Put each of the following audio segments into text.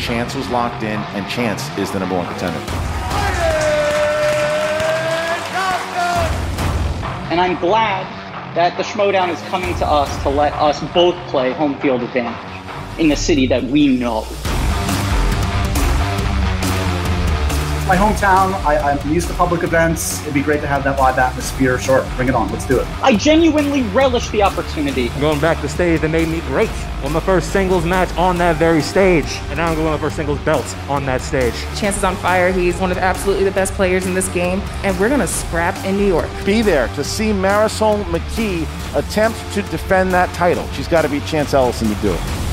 Chance was locked in, and Chance is the number one contender. And I'm glad that the Schmoedown is coming to us to let us both play home field advantage in the city that we know. My hometown. I, am used to public events. It'd be great to have that live atmosphere. Sure, bring it on. Let's do it. I genuinely relish the opportunity. Going back to stage that made me great. Won my first singles match on that very stage, and now I'm going to win my first singles belt on that stage. Chance is on fire. He's one of absolutely the best players in this game, and we're going to scrap in New York. Be there to see Marisol McKee attempt to defend that title. She's got to beat Chance Ellison to do it.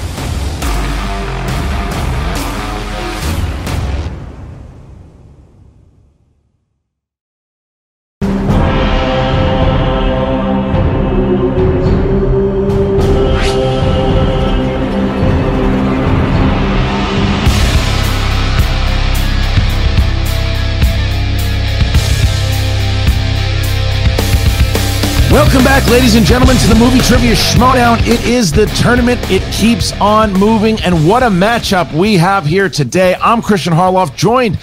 Ladies and gentlemen, to the Movie Trivia Schmoedown. It is the tournament. It keeps on moving. And what a matchup we have here today. I'm Christian Harloff, joined,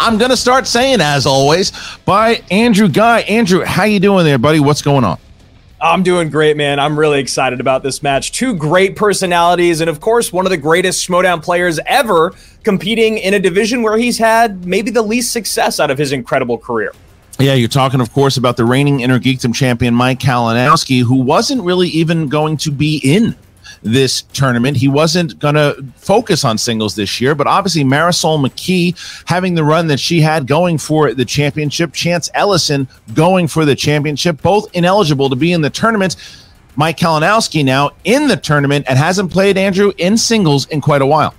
I'm going to start saying, as always, by Andrew Guy. Andrew, how you doing there, buddy? What's going on? I'm doing great, man. I'm really excited about this match. Two great personalities, and of course, one of the greatest Schmoedown players ever competing in a division where he's had maybe the least success out of his incredible career. Yeah, you're talking, of course, about the reigning Inner Geekdom champion Mike Kalinowski, who wasn't really even going to be in this tournament. He wasn't going to focus on singles this year, but obviously Marisol McKee having the run that she had going for the championship, Chance Ellison going for the championship, both ineligible to be in the tournament. Mike Kalinowski now in the tournament and hasn't played Andrew in singles in quite a while.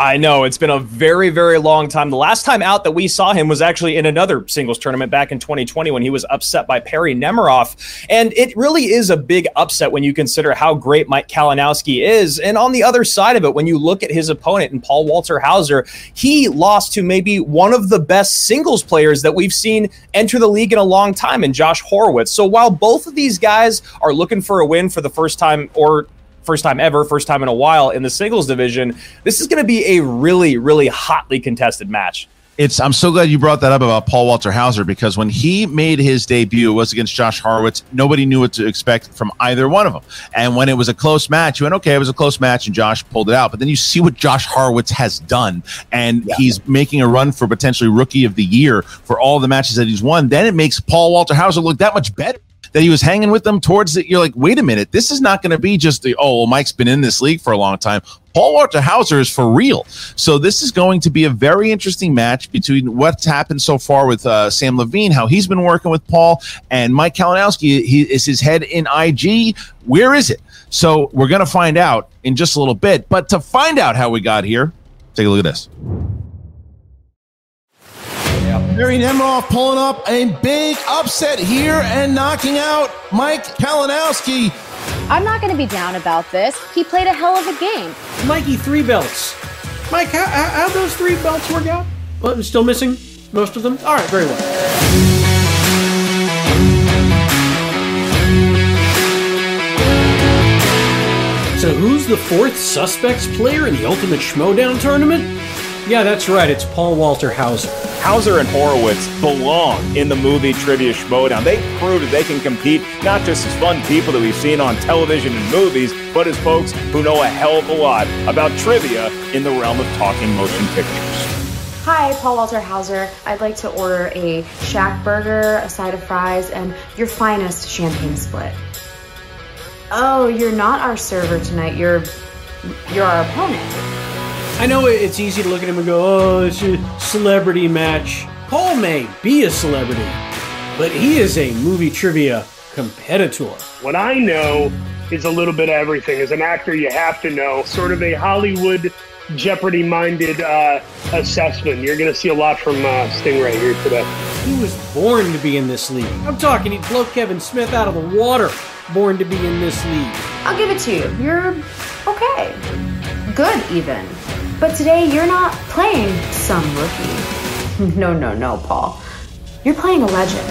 I know it's been a very, very long time. The last time out that we saw him was actually in another singles tournament back in 2020 when he was upset by Perry Nemiroff. And it really is a big upset when you consider how great Mike Kalinowski is. And on the other side of it, when you look at his opponent in Paul Walter Hauser, he lost to maybe one of the best singles players that we've seen enter the league in a long time in Josh Horowitz. So while both of these guys are looking for a win for the first time or first time ever, first time in a while in the singles division. This is going to be a really, really hotly contested match. It's. I'm so glad you brought that up about Paul Walter Hauser because when he made his debut, it was against Josh Horowitz. Nobody knew what to expect from either one of them. And when it was a close match, you went, okay, it was a close match, and Josh pulled it out. But then you see what Josh Horowitz has done, and yeah. he's making a run for potentially Rookie of the Year for all the matches that he's won. Then it makes Paul Walter Hauser look that much better that he was hanging with them towards it. You're like, wait a minute, this is not going to be just the oh, Mike's been in this league for a long time. Paul Walter Hauser is for real. So this is going to be a very interesting match between what's happened so far with uh, Sam Levine, how he's been working with Paul, and Mike Kalinowski. He is his head in IG. Where is it? So we're going to find out in just a little bit. But to find out how we got here, take a look at this. Perry Nemiroff pulling up a big upset here and knocking out Mike Kalinowski. I'm not going to be down about this. He played a hell of a game. Mikey, three belts. Mike, how, how, how those three belts work out? Well, still missing most of them? All right, very well. So, who's the fourth suspects player in the Ultimate Schmoedown tournament? Yeah, that's right. It's Paul Walter Hauser. Hauser and Horowitz belong in the movie Trivia Schmoedown. They prove that they can compete not just as fun people that we've seen on television and movies, but as folks who know a hell of a lot about trivia in the realm of talking motion pictures. Hi, Paul Walter Hauser. I'd like to order a shack burger, a side of fries, and your finest champagne split. Oh, you're not our server tonight. You're you're our opponent. I know it's easy to look at him and go, oh, it's a celebrity match. Paul may be a celebrity, but he is a movie trivia competitor. What I know is a little bit of everything. As an actor, you have to know sort of a Hollywood Jeopardy minded uh, assessment. You're going to see a lot from uh, Stingray here today. He was born to be in this league. I'm talking he'd blow Kevin Smith out of the water. Born to be in this league. I'll give it to you. You're okay. Good, even. But today, you're not playing some rookie. No, no, no, Paul. You're playing a legend.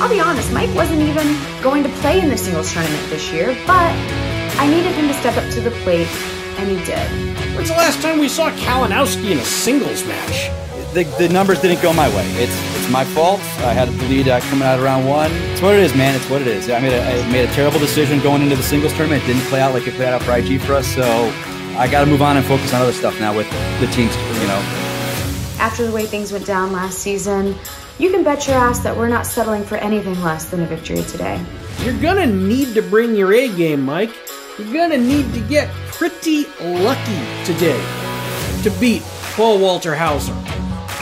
I'll be honest, Mike wasn't even going to play in the singles tournament this year, but I needed him to step up to the plate, and he did. When's the last time we saw Kalinowski in a singles match? The, the numbers didn't go my way. It's it's my fault. I had the lead uh, coming out of round one. It's what it is, man. It's what it is. I made a, I made a terrible decision going into the singles tournament. It didn't play out like it played out for IG for us. So I got to move on and focus on other stuff now with the teams. You know. After the way things went down last season, you can bet your ass that we're not settling for anything less than a victory today. You're gonna need to bring your A game, Mike. You're gonna need to get pretty lucky today to beat Paul Walter Hauser.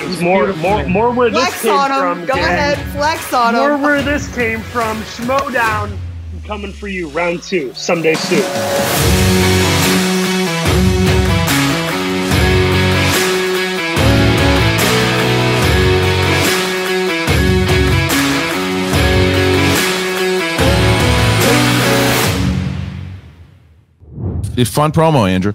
It's more, more, more where Flex this came on him. from. Go gang. ahead, flex on More him. More where this came from. Schmoedown coming for you, round two, someday soon. It's fun promo, Andrew.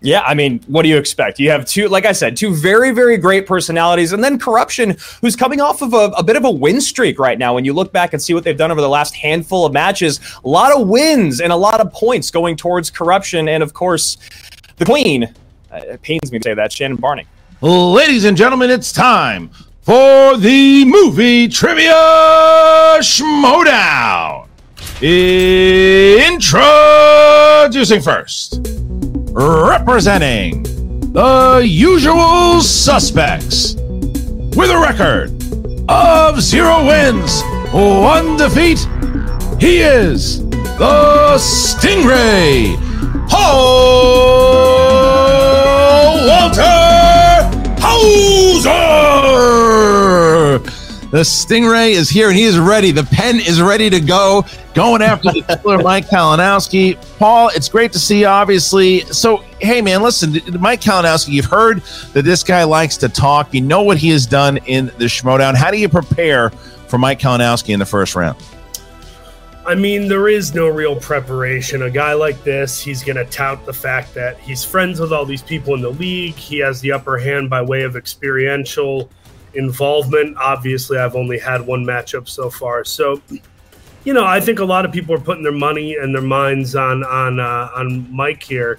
Yeah, I mean, what do you expect? You have two, like I said, two very, very great personalities, and then corruption, who's coming off of a, a bit of a win streak right now. When you look back and see what they've done over the last handful of matches, a lot of wins and a lot of points going towards corruption, and of course, the queen. Uh, it pains me to say that, Shannon Barney. Ladies and gentlemen, it's time for the movie trivia schmoedown. Introducing first, representing the usual suspects with a record of zero wins, one defeat. He is the Stingray, Paul Walter Hauser. The Stingray is here and he is ready. The pen is ready to go, going after the killer Mike Kalinowski. Paul, it's great to see you, obviously. So, hey, man, listen, Mike Kalinowski, you've heard that this guy likes to talk. You know what he has done in the Schmoedown. How do you prepare for Mike Kalinowski in the first round? I mean, there is no real preparation. A guy like this, he's going to tout the fact that he's friends with all these people in the league. He has the upper hand by way of experiential involvement. Obviously, I've only had one matchup so far. So, you know, I think a lot of people are putting their money and their minds on on uh, on Mike here,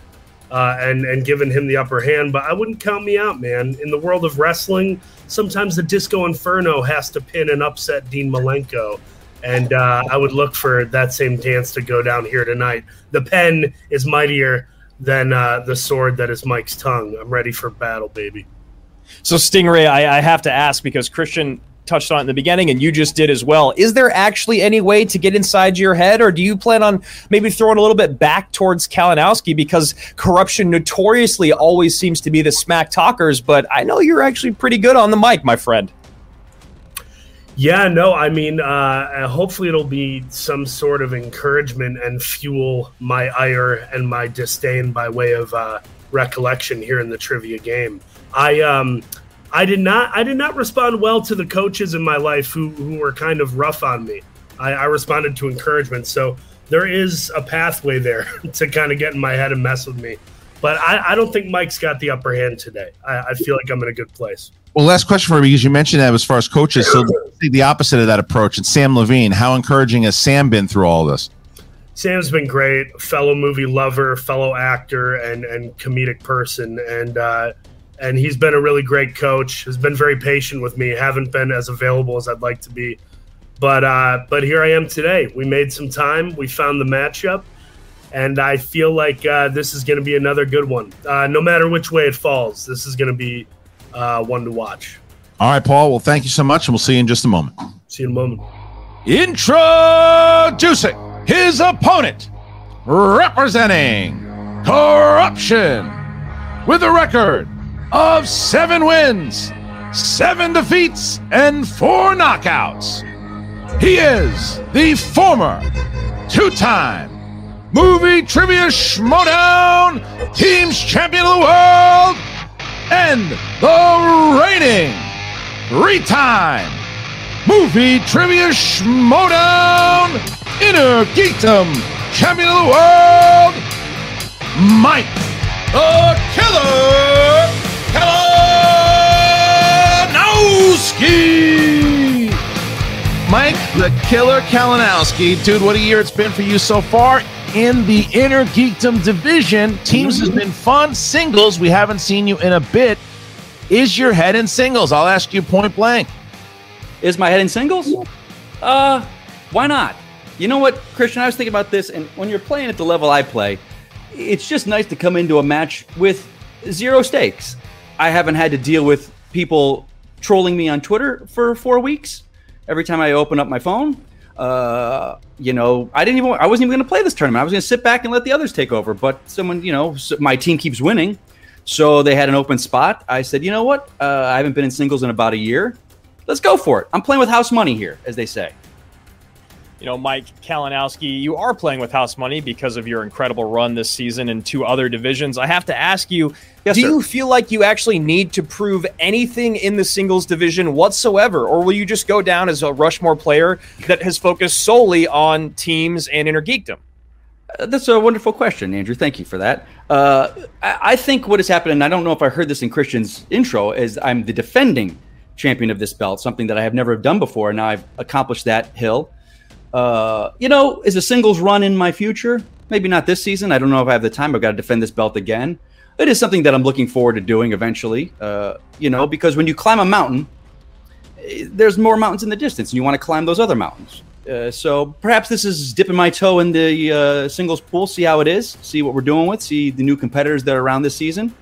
uh, and and giving him the upper hand. But I wouldn't count me out, man. In the world of wrestling, sometimes the Disco Inferno has to pin and upset Dean Malenko, and uh, I would look for that same dance to go down here tonight. The pen is mightier than uh, the sword that is Mike's tongue. I'm ready for battle, baby. So, Stingray, I, I have to ask because Christian touched on it in the beginning and you just did as well. Is there actually any way to get inside your head, or do you plan on maybe throwing a little bit back towards Kalinowski because corruption notoriously always seems to be the smack talkers? But I know you're actually pretty good on the mic, my friend. Yeah, no, I mean, uh, hopefully it'll be some sort of encouragement and fuel my ire and my disdain by way of uh, recollection here in the trivia game. I um, I did not I did not respond well to the coaches in my life who who were kind of rough on me. I, I responded to encouragement, so there is a pathway there to kind of get in my head and mess with me. But I, I don't think Mike's got the upper hand today. I, I feel like I'm in a good place. Well, last question for me because you mentioned that as far as coaches. So the opposite of that approach. And Sam Levine, how encouraging has Sam been through all this? Sam's been great, fellow movie lover, fellow actor, and and comedic person, and uh, and he's been a really great coach. Has been very patient with me. Haven't been as available as I'd like to be, but uh, but here I am today. We made some time. We found the matchup, and I feel like uh, this is going to be another good one. Uh, no matter which way it falls, this is going to be uh, one to watch. All right, Paul. Well, thank you so much, and we'll see you in just a moment. See you in a moment. Introducing his opponent, representing corruption, with a record of seven wins, seven defeats, and four knockouts. He is the former two time movie trivia schmoedown teams champion of the world and the reigning three time movie trivia schmoedown inner geekdom champion of the world mike the killer kalinowski mike the killer kalinowski dude what a year it's been for you so far in the inner geekdom division. Teams has been fun. Singles, we haven't seen you in a bit. Is your head in singles? I'll ask you point blank. Is my head in singles? Uh, why not? You know what, Christian? I was thinking about this, and when you're playing at the level I play, it's just nice to come into a match with zero stakes. I haven't had to deal with people trolling me on Twitter for four weeks. Every time I open up my phone, uh, you know, I didn't even, I wasn't even going to play this tournament. I was going to sit back and let the others take over. But someone, you know, my team keeps winning. So they had an open spot. I said, you know what? Uh, I haven't been in singles in about a year. Let's go for it. I'm playing with house money here, as they say you know, Mike Kalinowski, you are playing with house money because of your incredible run this season in two other divisions. I have to ask you, yes, do sir. you feel like you actually need to prove anything in the singles division whatsoever, or will you just go down as a Rushmore player that has focused solely on teams and inner geekdom? Uh, that's a wonderful question, Andrew. Thank you for that. Uh, I, I think what has happened, and I don't know if I heard this in Christian's intro, is I'm the defending champion of this belt, something that I have never done before. Now I've accomplished that hill. Uh, you know, is a singles run in my future? Maybe not this season. I don't know if I have the time. I've got to defend this belt again. It is something that I'm looking forward to doing eventually. Uh, you know, because when you climb a mountain, eh, there's more mountains in the distance, and you want to climb those other mountains. Uh, so perhaps this is dipping my toe in the uh, singles pool, see how it is, see what we're doing with, see the new competitors that are around this season.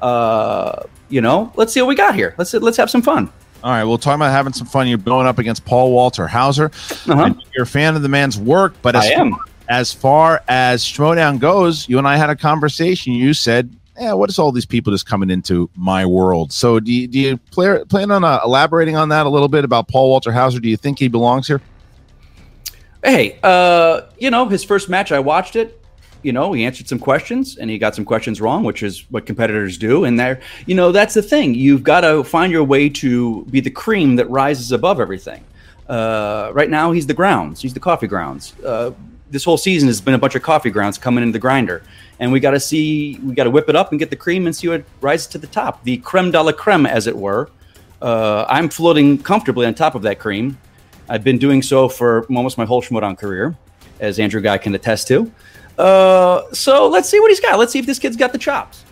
Uh, you know, let's see what we got here. Let's let's have some fun. All right, we'll talk about having some fun. You're going up against Paul Walter Hauser. Uh-huh. You're a fan of the man's work, but as, I am. as far as Schmoedown goes, you and I had a conversation. You said, "Yeah, what is all these people just coming into my world?" So, do you, do you play, plan on uh, elaborating on that a little bit about Paul Walter Hauser? Do you think he belongs here? Hey, uh, you know, his first match, I watched it you know, he answered some questions and he got some questions wrong, which is what competitors do. And there, you know, that's the thing. You've got to find your way to be the cream that rises above everything. Uh, right now, he's the grounds. He's the coffee grounds. Uh, this whole season has been a bunch of coffee grounds coming into the grinder, and we got to see, we got to whip it up and get the cream and see what rises to the top, the creme de la creme, as it were. Uh, I'm floating comfortably on top of that cream. I've been doing so for almost my whole Schmoedown career, as Andrew Guy can attest to. Uh, so let's see what he's got. Let's see if this kid's got the chops.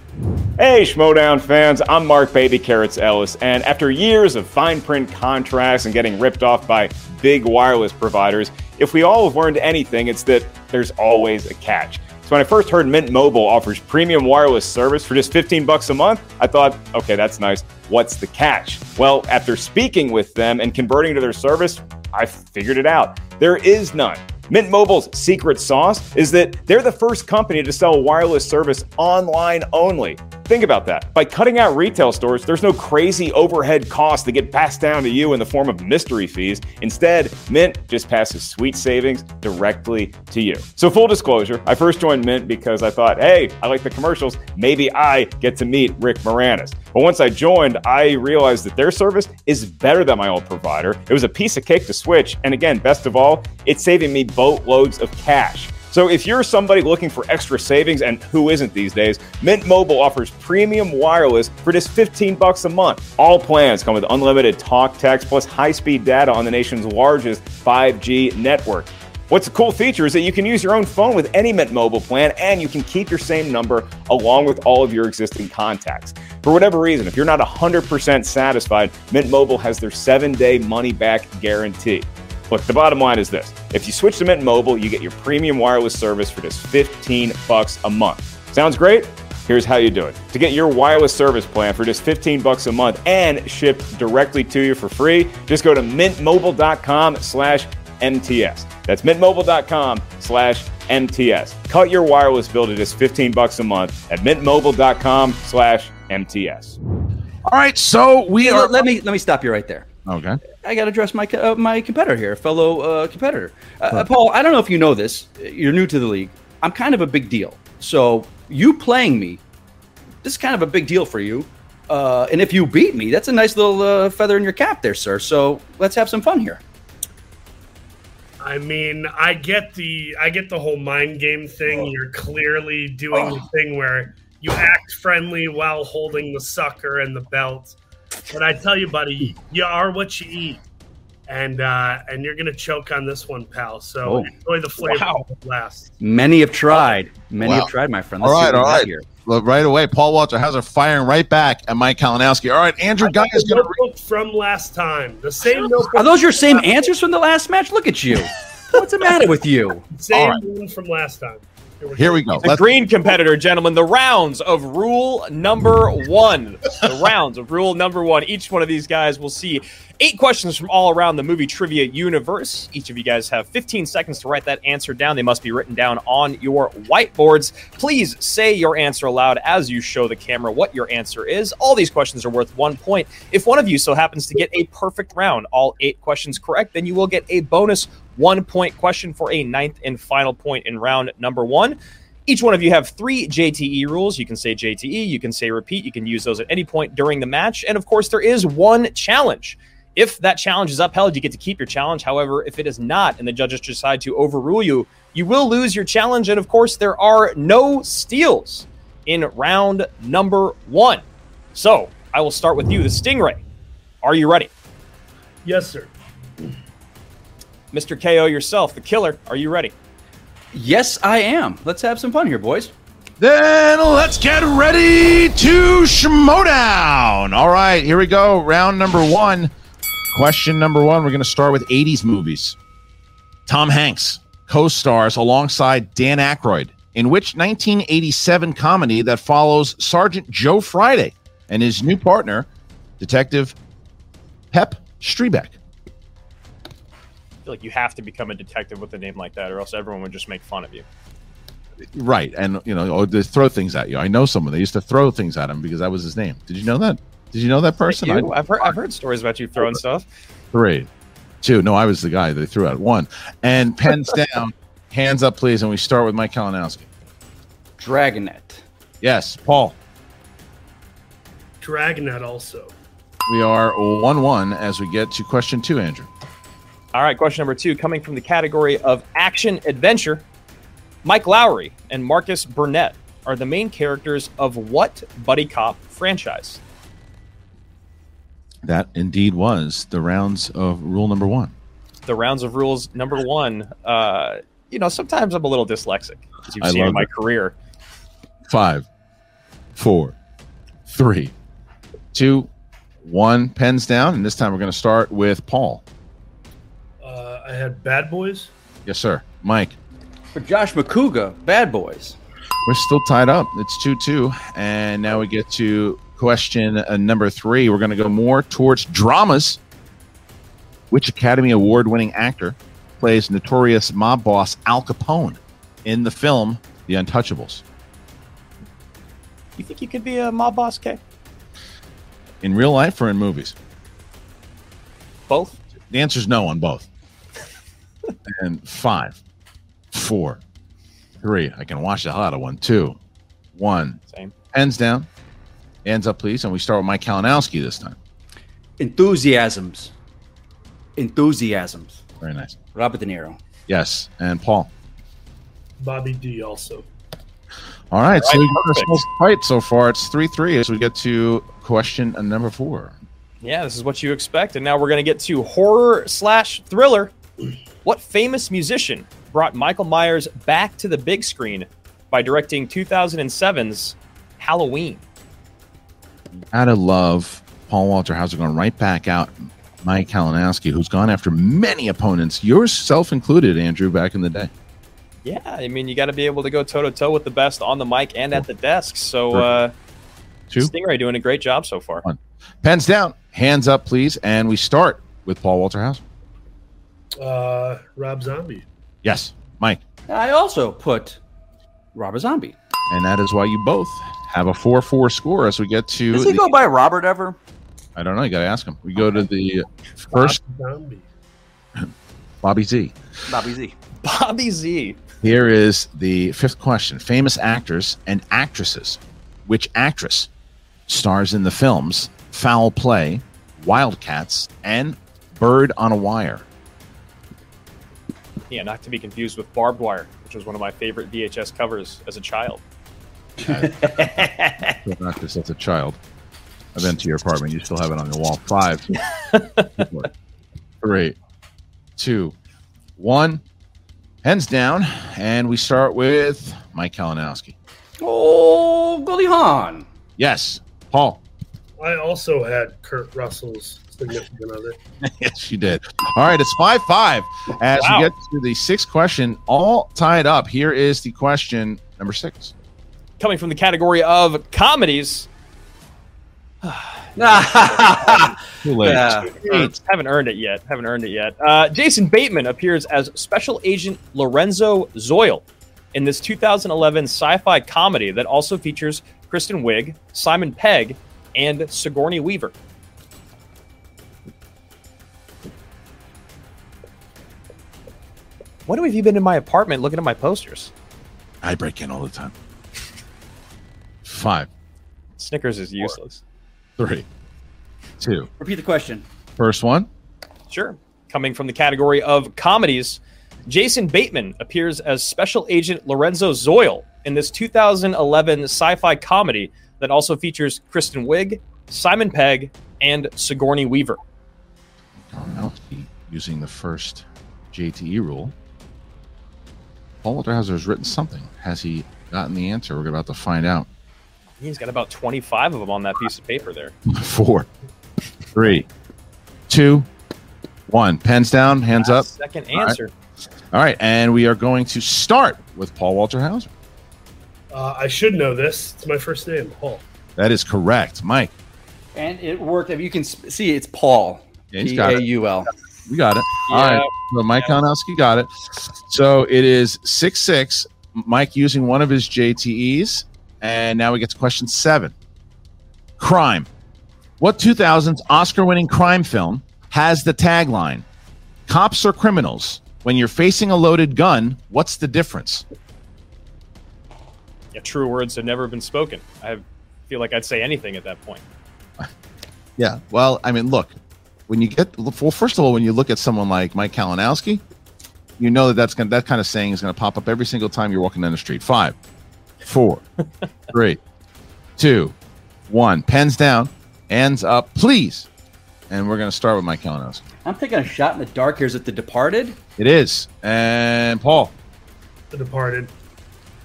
Hey, Schmoedown fans, I'm Mark Baby Carrots Ellis, and after years of fine print contracts and getting ripped off by big wireless providers, if we all have learned anything, it's that there's always a catch. So when I first heard Mint Mobile offers premium wireless service for just 15 bucks a month, I thought, okay, that's nice. What's the catch? Well, after speaking with them and converting to their service, I figured it out. There is none. Mint Mobile's secret sauce is that they're the first company to sell wireless service online only. Think about that. By cutting out retail stores, there's no crazy overhead costs that get passed down to you in the form of mystery fees. Instead, Mint just passes sweet savings directly to you. So, full disclosure, I first joined Mint because I thought, hey, I like the commercials. Maybe I get to meet Rick Moranis. But once I joined, I realized that their service is better than my old provider. It was a piece of cake to switch. And again, best of all, it's saving me boatloads of cash. So if you're somebody looking for extra savings, and who isn't these days, Mint Mobile offers premium wireless for just 15 bucks a month. All plans come with unlimited talk, text, plus high-speed data on the nation's largest 5G network. What's a cool feature is that you can use your own phone with any Mint Mobile plan and you can keep your same number along with all of your existing contacts. For whatever reason, if you're not 100% satisfied, Mint Mobile has their seven day money back guarantee. Look, the bottom line is this. If you switch to Mint Mobile, you get your premium wireless service for just 15 bucks a month. Sounds great? Here's how you do it. To get your wireless service plan for just 15 bucks a month and shipped directly to you for free, just go to mintmobile.com slash MTS. That's mintmobile.com slash MTS. Cut your wireless bill to just 15 bucks a month at mintmobile.com slash MTS. All right, so we hey, are. Let me let me stop you right there. Okay. I got to address my uh, my competitor here, fellow uh, competitor. Uh, Paul, I don't know if you know this. You're new to the league. I'm kind of a big deal. So you playing me, this is kind of a big deal for you. Uh, and if you beat me, that's a nice little uh, feather in your cap there, sir. So let's have some fun here. I mean, I get the I get the whole mind game thing. You're clearly doing the thing where you act friendly while holding the sucker and the belt. But I tell you, buddy, you are what you eat, and uh, and you're gonna choke on this one, pal. So Oh. enjoy the flavor Wow. last. Many have tried. Many Wow. have tried, my friend. All Let's see right, what all we got right. Here. Look, right away, Paul Walter Hauser firing right back at Mike Kalinowski. All right, Andrew Guy is going to notebook from last time. The same notebook. Are those your same answers from the last match? Look at you. What's the matter with you? Same All right. one from last time. Here we go. The Let's- green competitor, gentlemen, the rounds of rule number one. The rounds of rule number one. Each one of these guys will see eight questions from all around the movie trivia universe. Each of you guys have 15 seconds to write that answer down. They must be written down on your whiteboards. Please say your answer aloud as you show the camera what your answer is. All these questions are worth one point. If one of you so happens to get a perfect round, all eight questions correct, then you will get a bonus one point question for a ninth and final point in round number one. Each one of you have three JTE rules. You can say JTE, you can say repeat, you can use those at any point during the match. And of course, there is one challenge. If that challenge is upheld, you get to keep your challenge. However, if it is not and the judges decide to overrule you, you will lose your challenge. And of course, there are no steals in round number one. So I will start with you, the Stingray. Are you ready? Yes, sir. Mr. KO yourself, the killer. Are you ready? Yes, I am. Let's have some fun here, boys. Then let's get ready to schmoedown. All right, here we go. Round number one. Question number one. We're going to start with 80s movies. Tom Hanks co stars alongside Dan Aykroyd in which 1987 comedy that follows Sergeant Joe Friday and his new partner, Detective Pep Strebeck. I feel like you have to become a detective with a name like that, or else everyone would just make fun of you. Right. And, you know, or they throw things at you. I know someone. They used to throw things at him because that was his name. Did you know that? Did you know that person? I- I've heard I've heard stories about you throwing stuff. Three. Two. No, I was the guy they threw at One. And pens down. Hands up, please. And we start with Mike Kalinowski. Dragnet. Yes. Paul. Dragnet also. We are 1 1 as we get to question two, Andrew. All right, question number two, coming from the category of action adventure. Mike Lowrey and Marcus Burnett are the main characters of what buddy cop franchise? That indeed was the rounds of rule number one. The rounds of rules number one. Uh, you know, sometimes I'm a little dyslexic, as you've I seen in my it. career. Five, four, three, two, one. Pens down. And this time we're going to start with Paul. I had Bad Boys. Yes, sir. Mike. For Josh Macuga, Bad Boys. We're still tied up. It's 2 2. And now we get to question uh, number three. We're going to go more towards dramas. Which Academy Award winning actor plays notorious mob boss Al Capone in the film The Untouchables? You think you could be a mob boss, K? In real life or in movies? Both. The answer is no on both. And five, four, three. I can watch the hell out of one, two, one. Two. Same. Ends down. Hands up, please. And we start with Mike Kalinowski this time. Enthusiasms. Enthusiasms. Very nice. Robert De Niro. Yes. And Paul. Bobby D also. All right. so All right, we got perfect. ourselves a fight so far. It's 3 3 as we get to question number four. Yeah, this is what you expect. And now we're going to get to horror slash thriller. What famous musician brought Michael Myers back to the big screen by directing 2007's Halloween? Out of love, Paul Walter Hauser going right back out. Mike Kalinowski, who's gone after many opponents, yourself included, Andrew, back in the day. Yeah, I mean, you got to be able to go toe to toe with the best on the mic and at the desk. So, uh, Two. Stingray doing a great job so far. One. Pens down, hands up, please. And we start with Paul Walter Hauser. Uh, Rob Zombie. Yes, Mike. I also put Robert Zombie. And that is why you both have a 4 4 score as we get to. Does he the- go by Robert ever? I don't know. You got to ask him. We go to the first Zombie. Bobby Z. Bobby Z. Bobby Z. Here is the fifth question: Famous actors and actresses. Which actress stars in the films Foul Play, Wildcats, and Bird on a Wire? Yeah, not to be confused with Barbed Wire, which was one of my favorite VHS covers as a child. Not just as a child. I've been to your apartment. You still have it on your wall. Five, four, three, two, one. Hands down, and we start with Mike Kalinowski. Oh, Goldie Hawn. Yes, Paul. I also had Kurt Russell's significant other. yes, she did. All right, it's five five as Wow. we get to the sixth question, all tied up. Here is the question number six. Coming from the category of comedies. Too late. Uh, haven't earned it yet. Haven't earned it yet. Uh, Jason Bateman appears as Special Agent Lorenzo Zoyle in this 2011 sci-fi comedy that also features Kristen Wiig, Simon Pegg, and Sigourney Weaver. When have you been in my apartment looking at my posters? I break in all the time. Five, Snickers is useless. three, two. Repeat the question. First one. Sure. Coming from the category of comedies, Jason Bateman appears as Special Agent Lorenzo Zoyle in this 2011 sci fi comedy that also features Kristen Wiig, Simon Pegg, and Sigourney Weaver. Kalinowski using the first JTE rule. Paul Walter Hauser has written something. Has he gotten the answer? We're about to find out. He's got about 25 of them on that piece of paper there. Four, three, two, one. Pens down, hands up. Second answer. All right, and we are going to start with Paul Walter Hauser. Uh, I should know this. It's my first name, Paul. That is correct, Mike. And it worked. If you can see, it's Paul. Yeah, he's got it. We got it. All Yeah. right. So Mike Kalinowski got it. So it is six six. Mike using one of his JTEs, and now we get to question seven. Crime. What 2000s Oscar-winning crime film has the tagline "Cops are criminals"? When you're facing a loaded gun, what's the difference? Yeah, true words have never been spoken. I feel like I'd say anything at that point. Yeah. Well, I mean, look, when you get well, first of all, when you look at someone like Mike Kalinowski, you know that that's gonna that kind of saying is gonna pop up every single time you're walking down the street. Five, four, three, two, one. Pens down, hands up, please. And we're gonna start with Mike Kalinowski. I'm taking a shot in the dark here. Is it The Departed? It is, and Paul. The Departed.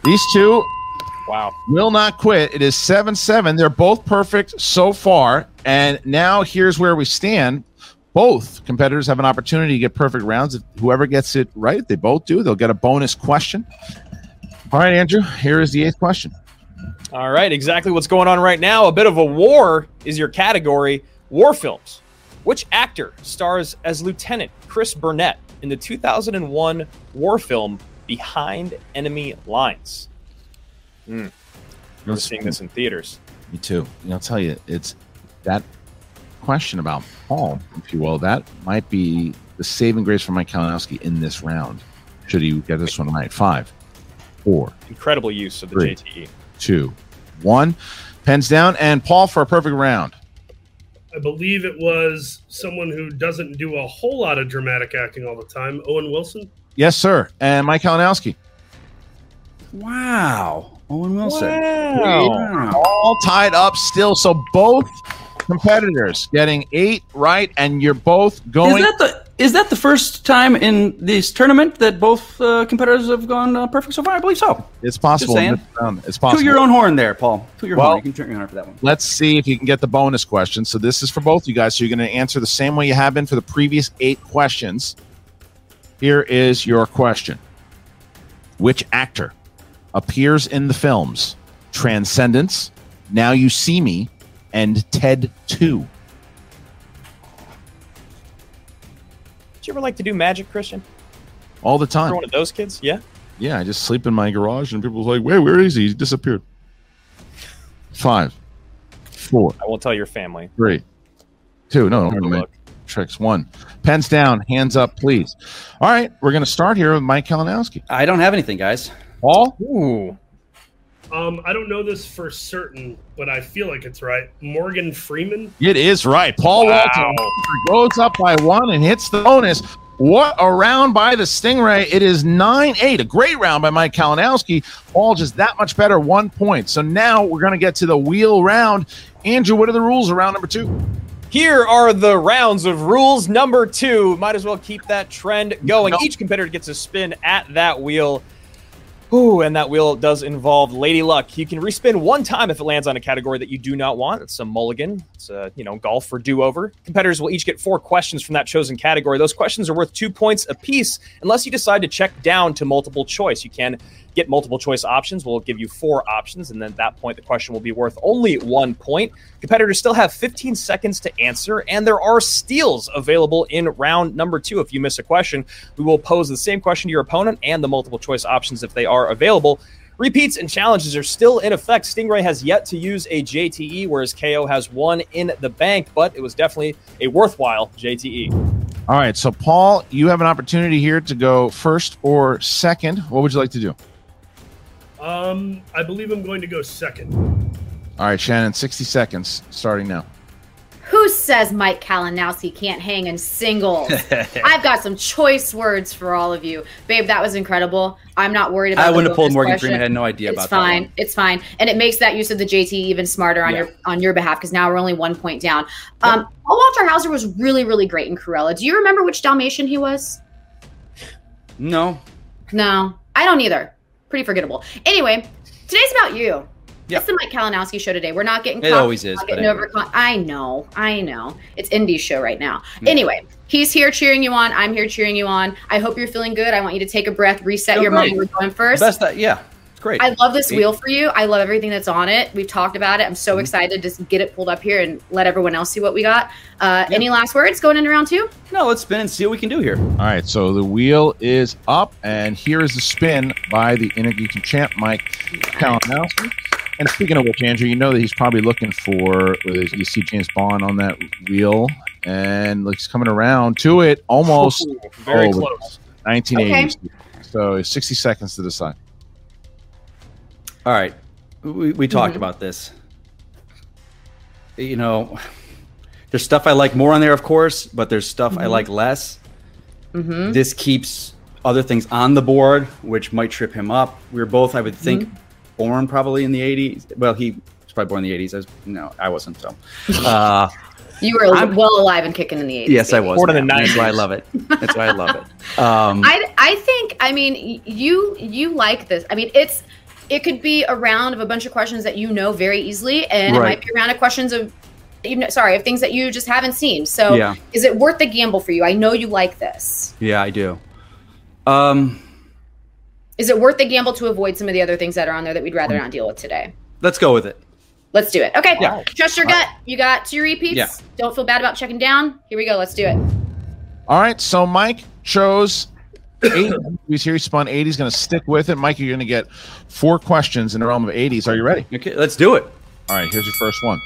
These two Wow. will not quit. It is 7 7. They're both perfect so far. And now here's where we stand. Both competitors have an opportunity to get perfect rounds. If whoever gets it right, they both do, they'll get a bonus question. All right, Andrew, here is the eighth question. All right, exactly what's going on right now. A bit of a war is your category. War films. Which actor stars as Lieutenant Chris Burnett in the 2001 war film Behind Enemy Lines? Hmm. We're seeing this in theaters. Me too. And I'll tell you, it's that question about Paul, if you will, that might be the saving grace for Mike Kalinowski in this round. Should he get this one right? Five, four, Incredible use of the Three. JTE. two, one. Pens down, and Paul for a perfect round. I believe it was someone who doesn't do a whole lot of dramatic acting all the time. Owen Wilson. Yes, sir. And Mike Kalinowski. Wow. Owen Wilson. Wow. All tied up still. So both competitors getting eight right, and you're both going. Is that the is that the first time in this tournament that both uh, competitors have gone uh, perfect so far? I believe so. it's possible. It's possible. Toot your own horn there, Paul. Toot your Well- horn. You can turn your horn for that one. Let's see if you can get the bonus question. So this is for both you guys. So you're going to answer the same way you have been for the previous eight questions. Here is your question: Which actor appears in the films Transcendence, Now You See Me, and Ted Two? Did you ever like to do magic, Christian? All the time. You're one of those kids? Yeah. Yeah, I just sleep in my garage, and people's like, "Wait, where is he? He disappeared." Five, four, I won't tell your family. three, Two. No, no, no, tricks. One. Pens down. Hands up, please. All right, we're going to start here with Mike Kalinowski. I don't have anything, guys. Paul? Ooh. Um, I don't know this for certain, but I feel like it's right. Morgan Freeman. It is right. Paul Wow. Walter goes up by one and hits the bonus. What a round by the Stingray. It is 9 8. A great round by Mike Kalinowski. Paul just that much better, one point. So now we're going to get to the wheel round. Andrew, what are the rules of round number two? Here are the rounds of rules number two. Might as well keep that trend going. Each competitor gets a spin at that wheel. Ooh, and that wheel does involve Lady Luck. You can respin one time if it lands on a category that you do not want. It's a mulligan. It's a you know golf for do-over. Competitors will each get four questions from that chosen category. Those questions are worth two points apiece, unless you decide to check down to multiple choice. You can get multiple choice options. We'll give you four options, and then at that point, the question will be worth only one point. Competitors still have 15 seconds to answer, and there are steals available in round number two. If you miss a question, we will pose the same question to your opponent and the multiple choice options if they are available. Repeats and challenges are still in effect. Stingray has yet to use a JTE, whereas KO has one in the bank, but it was definitely a worthwhile. JTE. All right. So, Paul, you have an opportunity here to go first or second. What would you like to do? Um, I believe I'm going to go second. All right, Shannon, 60 seconds starting now. Who says Mike Kalinowski can't hang in singles? I've got some choice words for all of you. Babe, that was incredible. I'm not worried about I wouldn't have pulled Morgan question. Freeman. I had no idea it's about that It's fine. It's fine. And it makes that use of the JT even smarter on Yeah. your on your behalf because now we're only one point down. Um, Paul Walter Hauser was really, really great in Cruella. Do you remember which Dalmatian he was? No. No, I don't either. Pretty forgettable. Anyway, today's about you. Yeah. It's the Mike Kalinowski show today. We're not getting It caught- always is, but anyway. I know, I know. It's Indy's show right now. Anyway, he's here cheering you on. I'm here cheering you on. I hope you're feeling good. I want you to take a breath, reset Feel your great. mind. We're going first. Best that, yeah. It's great. I love this wheel for you. I love everything that's on it. We've talked about it. I'm so excited to just get it pulled up here and let everyone else see what we got. Uh, Any last words going into round two? No, let's spin and see what we can do here. All right, so the wheel is up, and here is the spin by the Intergeek champ, Mike Kalinowski. And speaking of which, Andrew, you know that he's probably looking for. You see James Bond on that wheel, and looks coming around to it almost. Ooh, very oh, close. 1980s. So 60 seconds to decide. All right. We, we talked Mm-hmm. about this. You know, there's stuff I like more on there, of course, but there's stuff I Mhm. like less. Mm-hmm. This keeps other things on the board, which might trip him up. We were both, I would think, Mm-hmm. born probably in the 80s. Well, he was probably born in the 80s. I was, no, I wasn't. So, uh, You were I'm- well alive and kicking in the 80s. yes, I was. Born in the man. That's 90s. why I love it. That's why I love it. Um, I, I think I mean you you like this. I mean it's it could be a round of a bunch of questions that you know very easily, and it might be a round of questions of you know sorry of things that you just haven't seen. So Yeah. is it worth the gamble for you? I know you like this. yeah, I do. Um, Is it worth the gamble to avoid some of the other things that are on there that we'd rather not deal with today? let's go with it. Let's do it. Okay. Yeah. Trust your gut. You got two repeats. Yeah. Don't feel bad about checking down. Here we go. Let's do it. All right, so Mike chose eight movies here. He spun 80. He's going to stick with it. Mike, you're going to get four questions in the realm of 80s. Are you ready? Okay, let's do it. All right, here's your first one.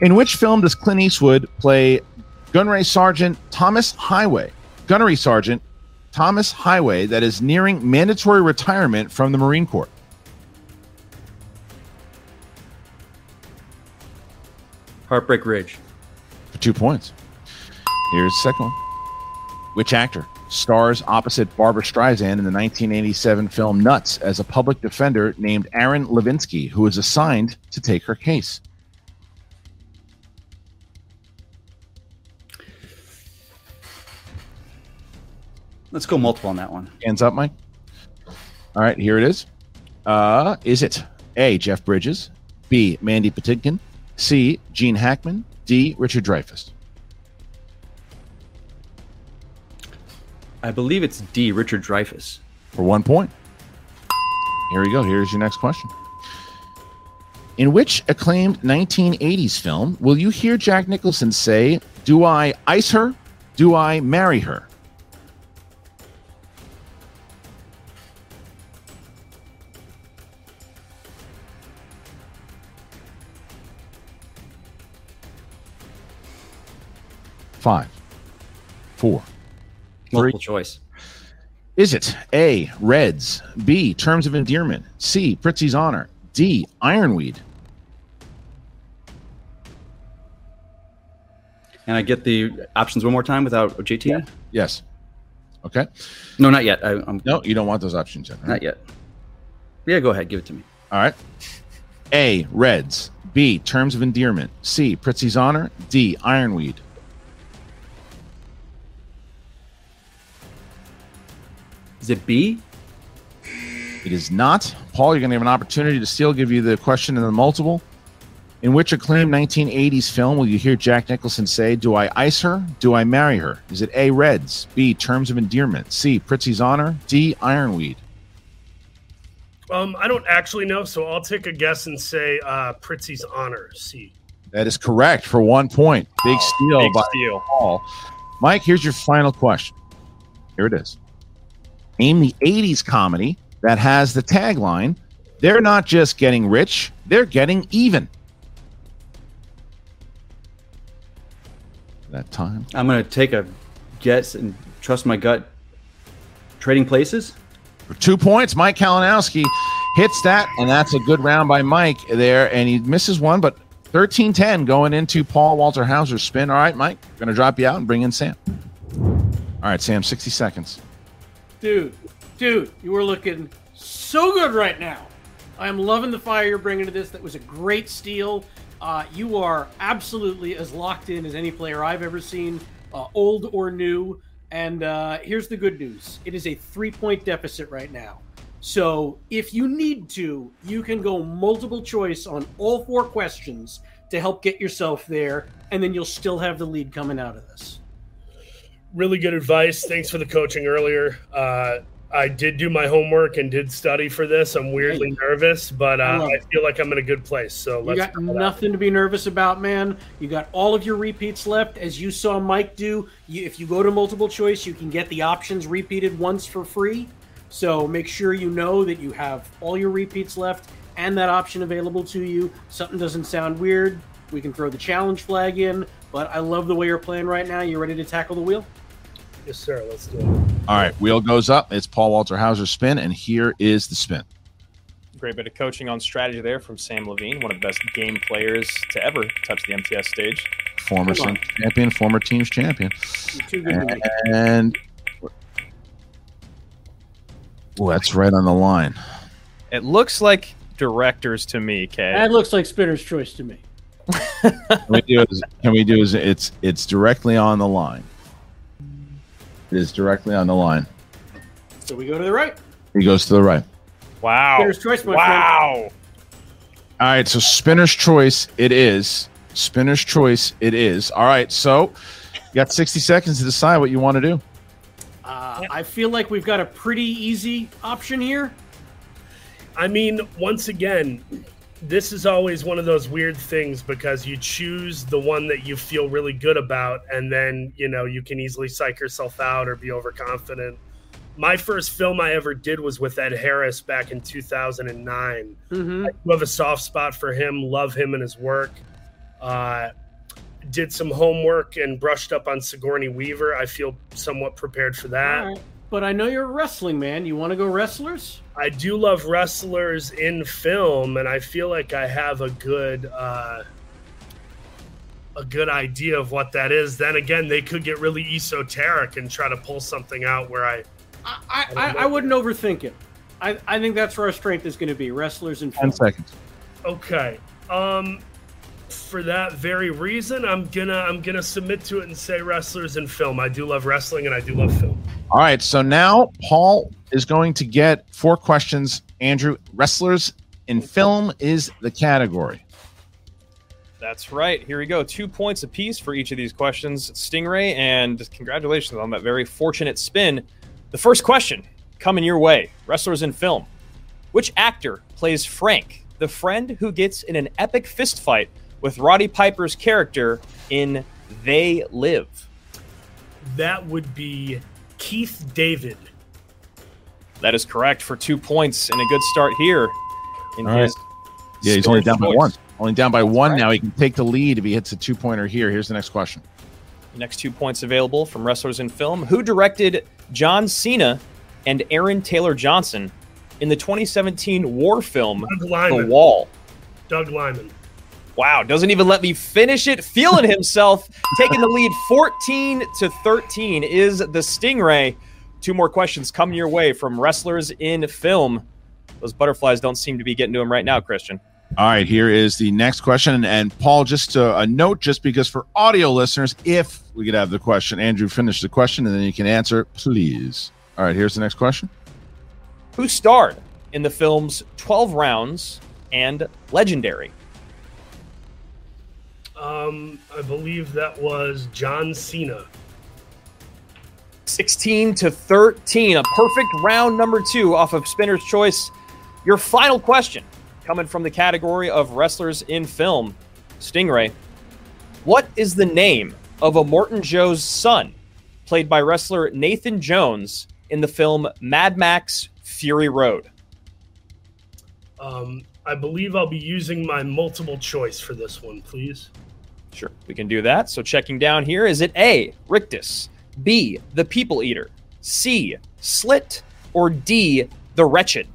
In which film does Clint Eastwood play Gunnery Sergeant Thomas Highway? Gunnery Sergeant Thomas Highway that is nearing mandatory retirement from the Marine Corps. Heartbreak Ridge. For two points. Here's the second one. Which actor stars opposite Barbra Streisand in the 1987 film Nuts as a public defender named Aaron Levinsky, who is assigned to take her case? Let's go multiple on that one. Hands up, Mike. All right, here it is. Uh, is it A. Jeff Bridges, B. Mandy Patinkin, C. Gene Hackman, D. Richard Dreyfuss? I believe it's D. Richard Dreyfuss. For one point. Here we go. Here's your next question. In which acclaimed 1980s film will you hear Jack Nicholson say, Do I ice her? Do I marry her? Five, four, Multiple choice. Is it A, Reds, B, Terms of Endearment, C, Prizzi's Honor, D, Ironweed? Can I get the options one more time without JT? Yes. Okay. No, not yet. I, I'm No, you don't want those options yet. right? not yet. Yeah, go ahead. Give it to me. All right. A, Reds, B, Terms of Endearment, C, Prizzi's Honor, D, Ironweed. Is it B? It is not. Paul, you're going to have an opportunity to still give you the question in the multiple. In which acclaimed 1980s film will you hear Jack Nicholson say, Do I ice her? Do I marry her? Is it A, Reds, B, Terms of Endearment, C, Prizzi's Honor, D, Ironweed? Um, I don't actually know, so I'll take a guess and say uh, Prizzi's honor. C. That is correct for one point. Big steal big by steal. Paul. Mike, here's your final question. Here it is. Name the 80s comedy that has the tagline, They're not just getting rich, they're getting even. That time. I'm going to take a guess and trust my gut. Trading places? For two points, Mike Kalinowski hits that, and that's a good round by Mike there. And he misses one, but 13 10 going into Paul Walter Hauser's spin. All right, Mike, going to drop you out and bring in Sam. All right, Sam, 60 seconds. Dude, dude, you are looking so good right now. I am loving the fire you're bringing to this. That was a great steal. Uh, you are absolutely as locked in as any player I've ever seen, uh, old or new. And uh, here's the good news it is a three point deficit right now. So if you need to, you can go multiple choice on all four questions to help get yourself there, and then you'll still have the lead coming out of this. Really good advice. Thanks for the coaching earlier. Uh, I did do my homework and did study for this. I'm weirdly nervous, but I uh, I feel like I'm in a good place. So You let's got nothing to be nervous about, man. You got all of your repeats left, as you saw Mike do. You, if you go to multiple choice, you can get the options repeated once for free. So make sure you know that you have all your repeats left and that option available to you. Something doesn't sound weird, we can throw the challenge flag in. But I love the way you're playing right now. You ready to tackle the wheel? Yes, sir. Let's do it. All right, wheel goes up. It's Paul Walter Hauser's spin, and here is the spin. Great bit of coaching on strategy there from Sam Levine, one of the best game players to ever touch the MTS stage. Former Come on. Saints champion, former team's champion. You're too good to me. And Ooh, that's right on the line. It looks like directors to me, Kay. That looks like Spinner's choice to me. Can we do is can we do is it's it's directly on the line. It is directly on the line. So we go to the right. He goes to the right. Wow. Spinner's choice, my wow. friend. All right, so spinner's choice it is. Spinner's choice it is. All right, so you got 60 seconds to decide what you want to do. Uh, I feel like we've got a pretty easy option here. I mean, once again, this is always one of those weird things because you choose the one that you feel really good about, and then you know you can easily psych yourself out or be overconfident. My first film I ever did was with Ed Harris back in 2009. Mm-hmm. I do have a soft spot for him, love him and his work. Uh, did some homework and brushed up on Sigourney Weaver. I feel somewhat prepared for that. All right. But I know you're a wrestling man. You want to go wrestlers? I do love wrestlers in film, and I feel like I have a good uh, a good idea of what that is. Then again, they could get really esoteric and try to pull something out where I. I, I, I wouldn't overthink it. I, I think that's where our strength is going to be wrestlers and 10 seconds. Okay. Um, for that very reason, I'm gonna I'm gonna submit to it and say wrestlers in film. I do love wrestling and I do love film. All right, so now Paul is going to get four questions. Andrew, wrestlers in film is the category. That's right. Here we go. Two points apiece for each of these questions. Stingray, and congratulations on that very fortunate spin. The first question coming your way wrestlers in film. Which actor plays Frank, the friend who gets in an epic fistfight with Roddy Piper's character in They Live? That would be Keith David. That is correct for two points and a good start here. In All right. his Yeah, he's only down by one. Only down by one now. He can take the lead if he hits a two pointer here. Here's the next question. Next two points available from wrestlers in film. Who directed John Cena and Aaron Taylor Johnson in the 2017 war film The Wall? Doug Liman. Wow, doesn't even let me finish it. Feeling himself, taking the lead 14 to 13 is the Stingray. Two more questions coming your way from wrestlers in film. Those butterflies don't seem to be getting to him right now, Christian. All right, here is the next question. And Paul, just uh, a note, just because for audio listeners, if we could have the question, Andrew, finish the question and then you can answer, please. All right, here's the next question. Who starred in the films 12 Rounds and Legendary? Um, I believe that was John Cena. 16 to 13. A perfect round number two off of Spinner's Choice. Your final question coming from the category of wrestlers in film. Stingray, what is the name of Immortan Joe's son, played by wrestler Nathan Jones in the film Mad Max Fury Road? Um, I believe I'll be using my multiple choice for this one, please. Sure, we can do that. So checking down here, is it A, Rictus, B, the People Eater, C, Slit, or D, the Wretched?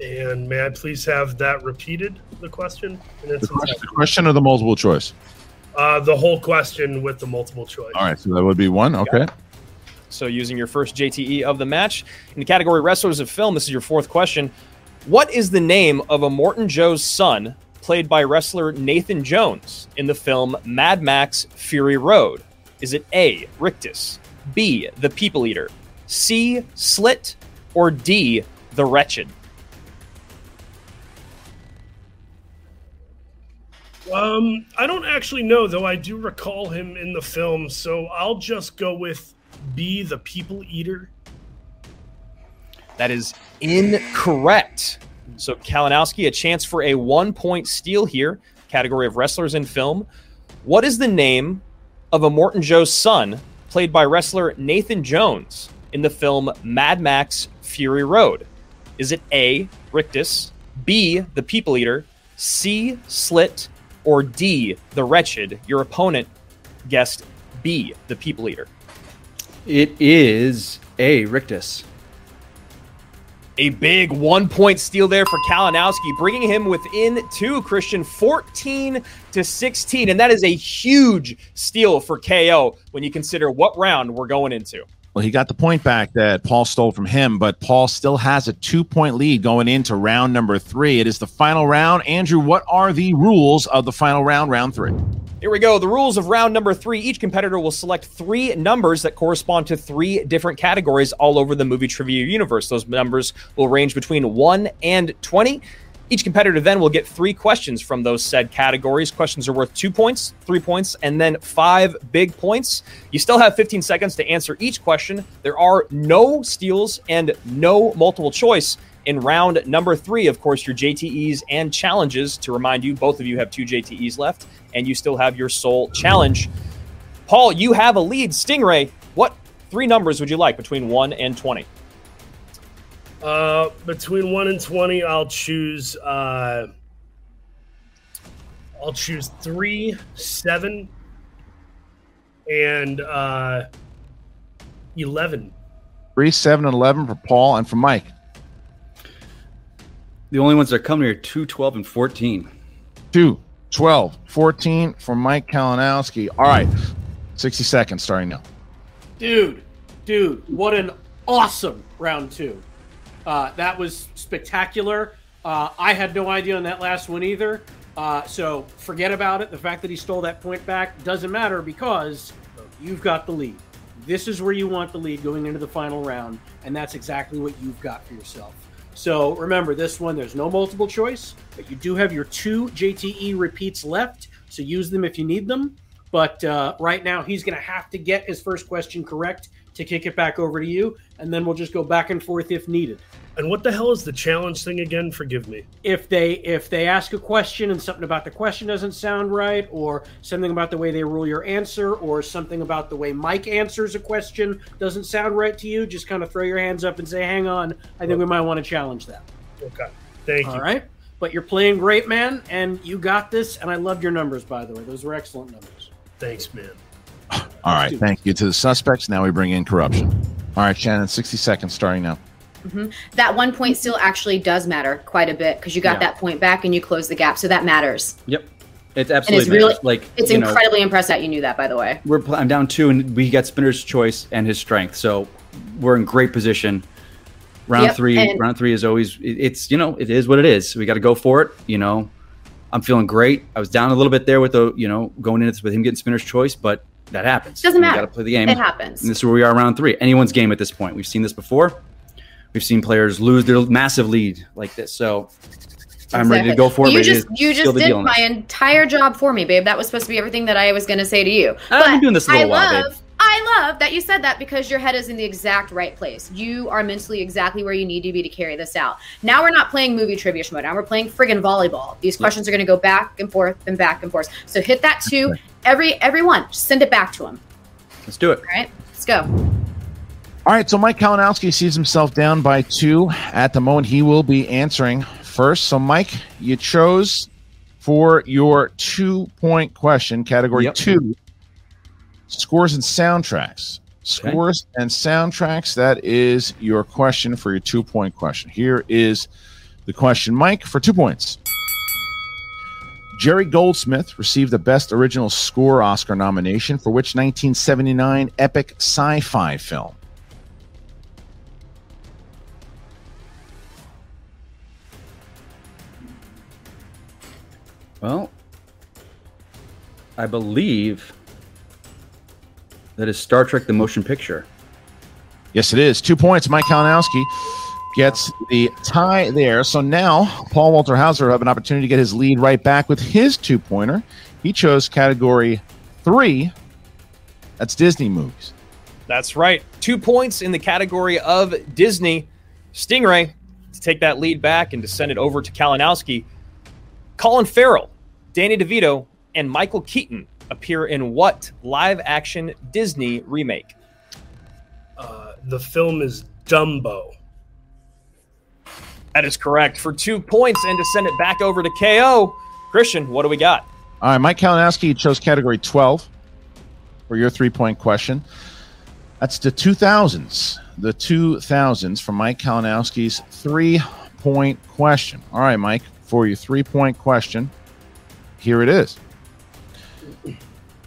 And may I please have that repeated, the question? in its The question, entirety? the question or the multiple choice? Uh, the whole question with the multiple choice. All right, so that would be one. Okay. So using your first JTE of the match. In the category wrestlers of film, this is your fourth question. What is the name of Immortan Joe's son, played by wrestler Nathan Jones in the film Mad Max Fury Road? Is it A, Rictus, B, the People Eater, C, Slit, or D, the Wretched? Um, I don't actually know, though I do recall him in the film, so I'll just go with B, the People Eater. That is incorrect. So Kalinowski, a chance for a one point steal here. Category of wrestlers in film. What is the name of Immortan Joe's son, played by wrestler Nathan Jones in the film Mad Max Fury Road? Is it A, Rictus, B, the People Eater, C, Slit, or D, the Wretched? Your opponent guessed B, the People Eater. It is A, Rictus. A big one point steal there for Kalinowski, bringing him within two, Christian, 14 to 16. And that is a huge steal for KO when you consider what round we're going into. Well, he got the point back that Paul stole from him, but Paul still has a two point lead going into round number three. It is the final round. Andrew, what are the rules of the final round, round three? Here we go. The rules of round number three. Each competitor will select three numbers that correspond to three different categories all over the movie trivia universe. Those numbers will range between 1 and 20. Each competitor then will get three questions from those said categories. Questions are worth two points, three points, and then five big points. You still have 15 seconds to answer each question. There are no steals and no multiple choice in round number three. Of course, your JTEs and challenges. To remind you, both of you have two JTEs left, and you still have your sole challenge. Paul, you have a lead. Stingray, what three numbers would you like between 1 and 20? Uh, between one and twenty, I'll choose. Uh, I'll choose three, seven, and uh, eleven. Three, seven, and 11 for Paul and for Mike. The only ones that are coming here are 2, 12, and 14. 2, 12, 14 for Mike Kalinowski. All right, 60 seconds starting now. Dude, dude, what an awesome round two. Uh, that was spectacular. Uh, I had no idea on that last one either. Uh, so forget about it. The fact that he stole that point back doesn't matter because you've got the lead. This is where you want the lead going into the final round, and that's exactly what you've got for yourself. So remember, this one, there's no multiple choice, but you do have your two JTE repeats left, so use them if you need them. But uh, right now, he's going to have to get his first question correct to kick it back over to you, and then we'll just go back and forth if needed. And what the hell is the challenge thing again? Forgive me. If they if they ask a question and something about the question doesn't sound right, or something about the way they rule your answer, or something about the way Mike answers a question doesn't sound right to you, just kind of throw your hands up and say, "Hang on, I think we might want to challenge that." Okay, thank you. All right, but you're playing great, man, and you got this. And I loved your numbers, by the way; those were excellent numbers. Thanks, man. All right. Thank you to the suspects. Now we bring in corruption. All right, Shannon, 60 seconds starting now. hmm That one point still actually does matter quite a bit because you got Yeah. that point back and you close the gap, so that matters. Yep. It's And absolutely it's really like it's you know, incredibly impressed that you knew that, by the way. we're I'm down two, and we got Spinner's choice and his strength, so we're in great position. Round Yep, three, and- round three is always it's you know it is what it is. We got to go for it. You know, I'm feeling great. I was down a little bit there with the you know going in with him getting Spinner's choice, but that happens. Doesn't matter. got to play the game. It happens. And this is where we are, round three. Anyone's game at this point. We've seen this before. We've seen players lose their massive lead like this. So I'm ready to go for it. You ready just you just did my entire job for me, babe. That was supposed to be everything that I was going to say to you. I've been doing this a little while, love babe. I love that you said that because your head is in the exact right place. You are mentally exactly where you need to be to carry this out. Now we're not playing movie trivia mode. Now we're playing friggin' volleyball. These questions are going to go back and forth and back and forth. So hit that two every every one. Just send it back to him. Let's do it. All right, let's go. All right, so Mike Kalinowski sees himself down by two. At the moment, he will be answering first. So, Mike, you chose for your two point question, category two, scores and soundtracks. Scores and soundtracks. That is your question for your two point question. Here is the question, Mike, for two points. Jerry Goldsmith received the Best Original Score Oscar nomination for which 1979 epic sci fi film? Well, I believe that is Star Trek: The Motion Picture. Yes, it is. Two points. Mike Kalinowski gets the tie there. So now Paul Walter Hauser will have an opportunity to get his lead right back with his two pointer. He chose category three. That's Disney movies. That's right. Two points in the category of Disney. Stingray to take that lead back and to send it over to Kalinowski. Colin Farrell, Danny DeVito, and Michael Keaton appear in what live action Disney remake? Uh, the film is Dumbo. That is correct for two points and to send it back over to KO. Christian, what do we got? All right, Mike Kalinowski chose category 12 for your three point question. That's the 2000s. The 2000s from Mike Kalinowski's three point question. All right, Mike, for your three point question, here it is.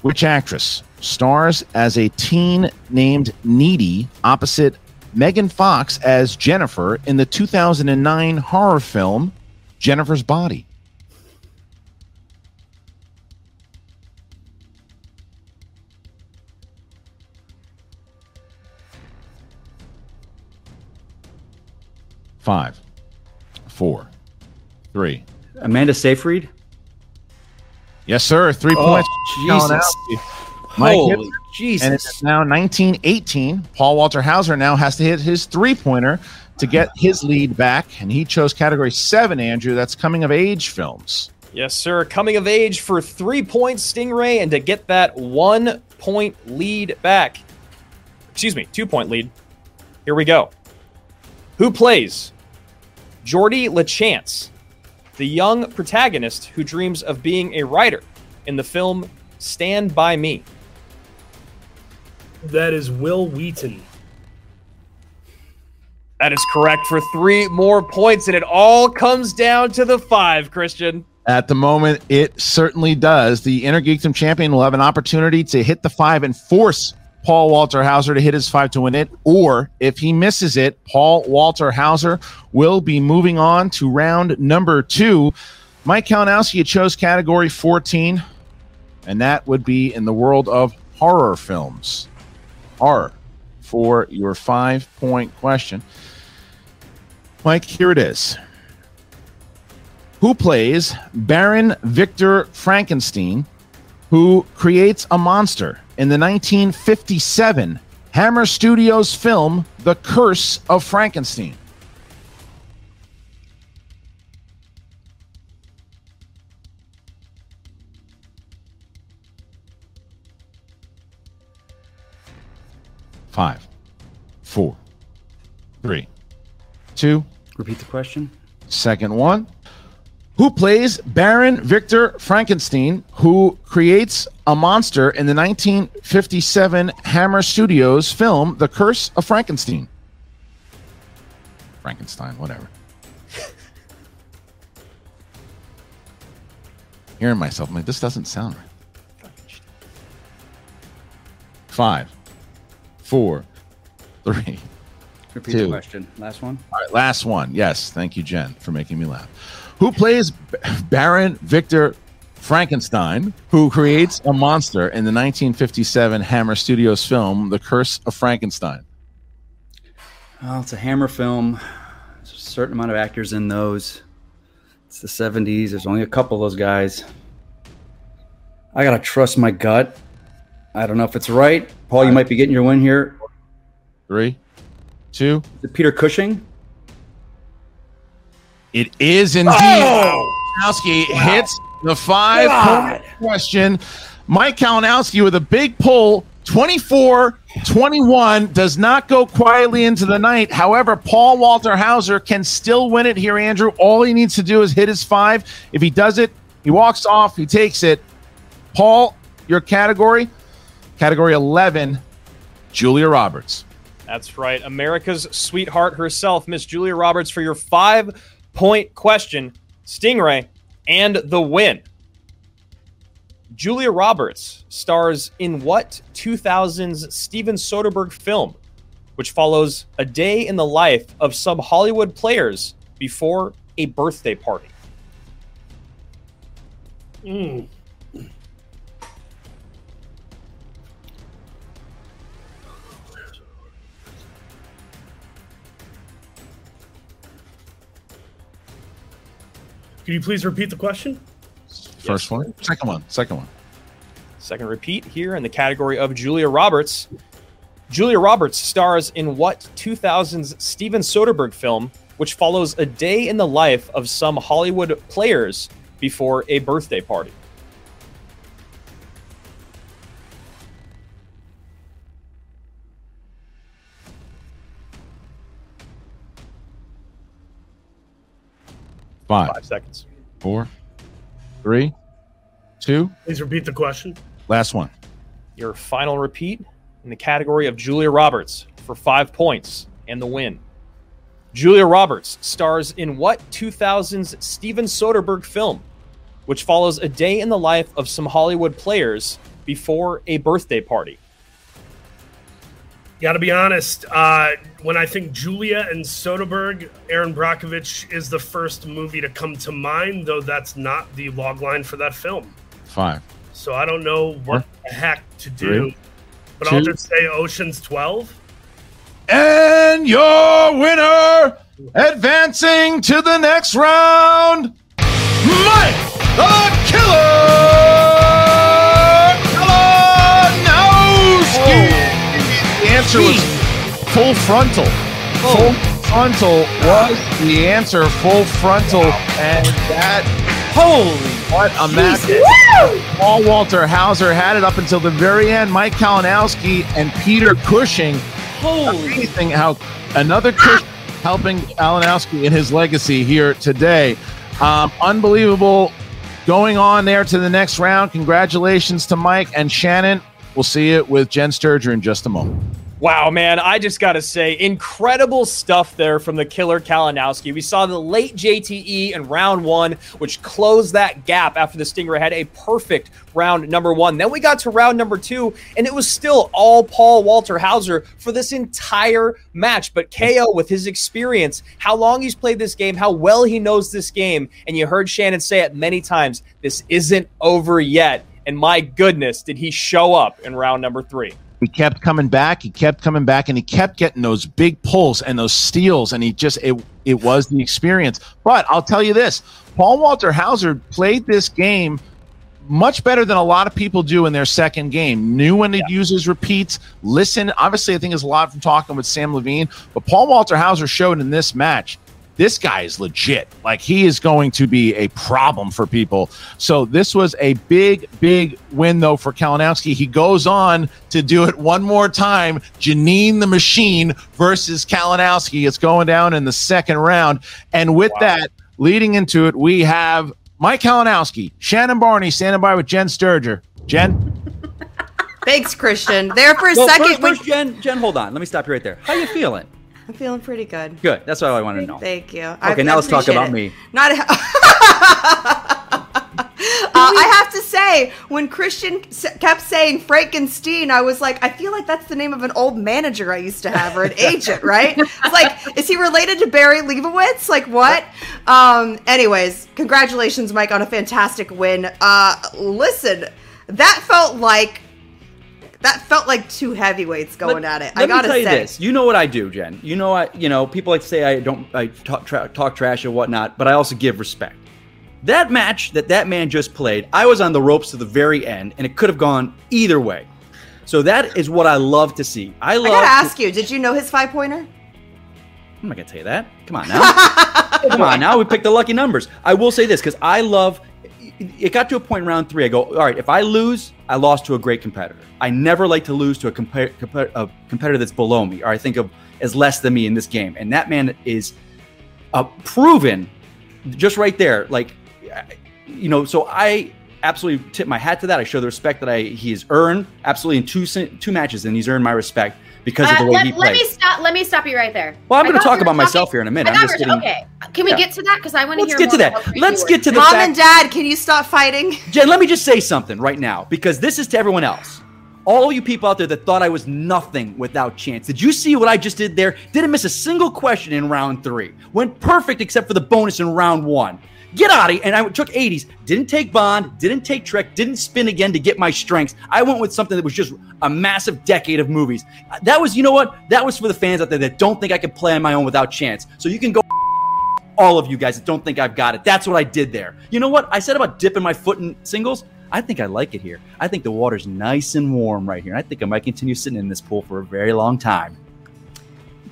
Which actress stars as a teen named Needy opposite Megan Fox as Jennifer in the 2009 horror film Jennifer's Body? Five, four, three. Amanda Seyfried. Yes, sir. Three Oh, points. Jesus. Kalinowski. Mike Holy hits it. Jesus. And it's now 1918. Paul Walter Hauser now has to hit his three pointer to get his lead back. And he chose category seven, Andrew. That's coming of age films. Yes, sir. Coming of age for three points, Stingray, and to get that one point lead back. Excuse me, two point lead. Here we go. Who plays Gordie Lachance, the young protagonist who dreams of being a writer in the film Stand By Me? That is Wil Wheaton. That is correct for three more points, and it all comes down to the five, Christian. At the moment, it certainly does. The Innergeekdom champion will have an opportunity to hit the five and force Paul Walter Hauser to hit his five to win it. Or if he misses it, Paul Walter Hauser will be moving on to round number two. Mike Kalinowski you chose category 14, and that would be in the world of horror films. Horror for your five point question. Mike, here it is. Who plays Baron Victor Frankenstein, who creates a monster in the 1957 Hammer Studios film The Curse of Frankenstein? Five, four, three, two. Repeat the question. Second one. Who plays Baron Victor Frankenstein, who creates a monster in the 1957 Hammer Studios film The Curse of Frankenstein? Frankenstein, whatever. Hearing myself, I'm like, this doesn't sound right. Five, four, three, Repeat two. the question. Last one. All right, last one. Yes, thank you, Jen, for making me laugh. Who plays Baron Victor Frankenstein, who creates a monster in the 1957 Hammer Studios film The Curse of Frankenstein? Well, it's a Hammer film. There's a certain amount of actors in those. It's the 70s. There's only a couple of those guys. I gotta trust my gut. I don't know if it's right. Paul, you might be getting your win here. Three, two. Is it Peter Cushing? It is indeed. Kalinowski oh! hits the five point question. Mike Kalinowski with a big pull, 24 21, does not go quietly into the night. However, Paul Walter Hauser can still win it here, Andrew. All he needs to do is hit his five. If he does it, he walks off, he takes it. Paul, your category, category 11, Julia Roberts. That's right. America's sweetheart herself, Miss Julia Roberts, for your five point question Stingray and the win. Julia Roberts stars in what 2000's Steven Soderbergh film, which follows a day in the life of some Hollywood players before a birthday party? Mm. Can you please repeat the question? First one, second one, second one. Second repeat here in the category of Julia Roberts. Julia Roberts stars in what 2000's Steven Soderbergh film, which follows a day in the life of some Hollywood players before a birthday party? Five, Five seconds. four, three, two. Please repeat the question. Last one. Your final repeat in the category of Julia Roberts for five points and the win. Julia Roberts stars in what 2000's Steven Soderbergh film, which follows a day in the life of some Hollywood players before a birthday party? Got to be honest. Uh, when I think Julia and Soderbergh, Erin Brockovich is the first movie to come to mind, though that's not the log line for that film. Five. So I don't know what the heck to do. Three, but I'll just say Ocean's 12. And your winner, advancing to the next round, Mike the Killer answer was full frontal. Full frontal was the answer. Full frontal, and that holy what a match! Paul Walter Hauser had it up until the very end. Mike Kalinowski and Peter Cushing. Holy Amazing how another Cushing helping Kalinowski in his legacy here today. Um, unbelievable going on there to the next round. Congratulations to Mike and Shannon. We'll see you with Jen Sturger in just a moment. Wow, man, I just got to say, incredible stuff there from the killer Kalinowski. We saw the late JTE in round one, which closed that gap after the Stinger had a perfect round number one. Then we got to round number two, and it was still all Paul Walter Hauser for this entire match. But KO, with his experience, how long he's played this game, how well he knows this game, and you heard Shannon say it many times this isn't over yet. And my goodness, did he show up in round number three? He kept coming back. He kept coming back, and he kept getting those big pulls and those steals. And he just it it was the experience. But I'll tell you this: Paul Walter Hauser played this game much better than a lot of people do in their second game. Knew when to use his repeats. Listen, obviously, I think it's a lot from talking with Sam Levine. But Paul Walter Hauser showed in this match this guy is legit. Like he is going to be a problem for people. So this was a big, big win though for Kalinowski. He goes on to do it one more time. Janine the Machine versus Kalinowski. It's going down in the second round. And with that, leading into it, we have Mike Kalinowski, Shannon Barney standing by with Jen Sturger. Jen? Thanks, Christian. There for a Well, second. first, when- first, Jen, Jen, hold on. Let me stop you right there. How you feeling? I'm feeling pretty good. Good. That's what I want to know. Thank you. Okay, now let's talk about me. Not. Uh, I have to say, when Christian s- kept saying Frankenstein, I was like, I feel like that's the name of an old manager I used to have or an agent, right? It's like, is he related to Barry Leibowitz? Like, what? Um, anyways, congratulations, Mike, on a fantastic win. Uh, listen, that felt like. That felt like two heavyweights going at it. I Let gotta me tell you say. this. You know what I do, Jen. You know I. You know people like to say I don't. I talk, tra- talk trash and whatnot, but I also give respect. That match that that man just played, I was on the ropes to the very end, and it could have gone either way. So that is what I love to see. I love. I gotta to- ask you, did you know his five pointer? I'm not gonna tell you that. Come on now. Come on now. We picked the lucky numbers. I will say this because I love. It got to a point in round three. I go, all right. If I lose, I lost to a great competitor. I never like to lose to a, compar- compa- a competitor that's below me, or I think of as less than me in this game. And that man is uh, proven, just right there. Like, you know. So I absolutely tip my hat to that. I show the respect that I he has earned. Absolutely in two two matches, and he's earned my respect because of Uh, the way let, he let plays. me stop. Let me stop you right there. Well, I'm going to talk we were about myself here in a minute. I I'm just we getting. Okay, can we Yeah. get to that? Because I want to Let's hear. get to that. Let's get to the Mom fact. and Dad, can you stop fighting? Jen, let me just say something right now because this is to everyone else. All you people out there that thought I was nothing without chance. Did you see what I just did there? Didn't miss a single question in round three. Went perfect except for the bonus in round one. Get out of here. And I took 80s. Didn't take Bond. Didn't take Trek. Didn't spin again to get my strengths. I went with something that was just a massive decade of movies. That was, you know what? That was for the fans out there that don't think I can play on my own without chance. So you can go all of you guys that don't think I've got it. That's what I did there. You know what? I said about dipping my foot in singles. I think I like it here. I think the water's nice and warm right here. And I think I might continue sitting in this pool for a very long time.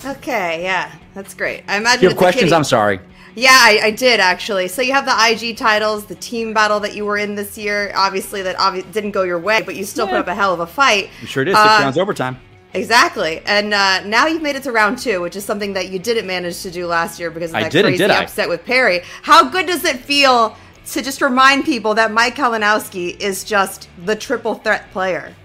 Okay, yeah, that's great. I imagine If you have questions. I'm sorry. Yeah, I, I did actually. So you have the IG titles, the team battle that you were in this year. Obviously, that obvi- didn't go your way, but you still put up a hell of a fight. You sure did. Six Uh, rounds overtime. Exactly, and uh, now you've made it to round two, which is something that you didn't manage to do last year because of I that didn't, crazy did I? upset with Perry. How good does it feel to just remind people that Mike Kalinowski is just the triple threat player?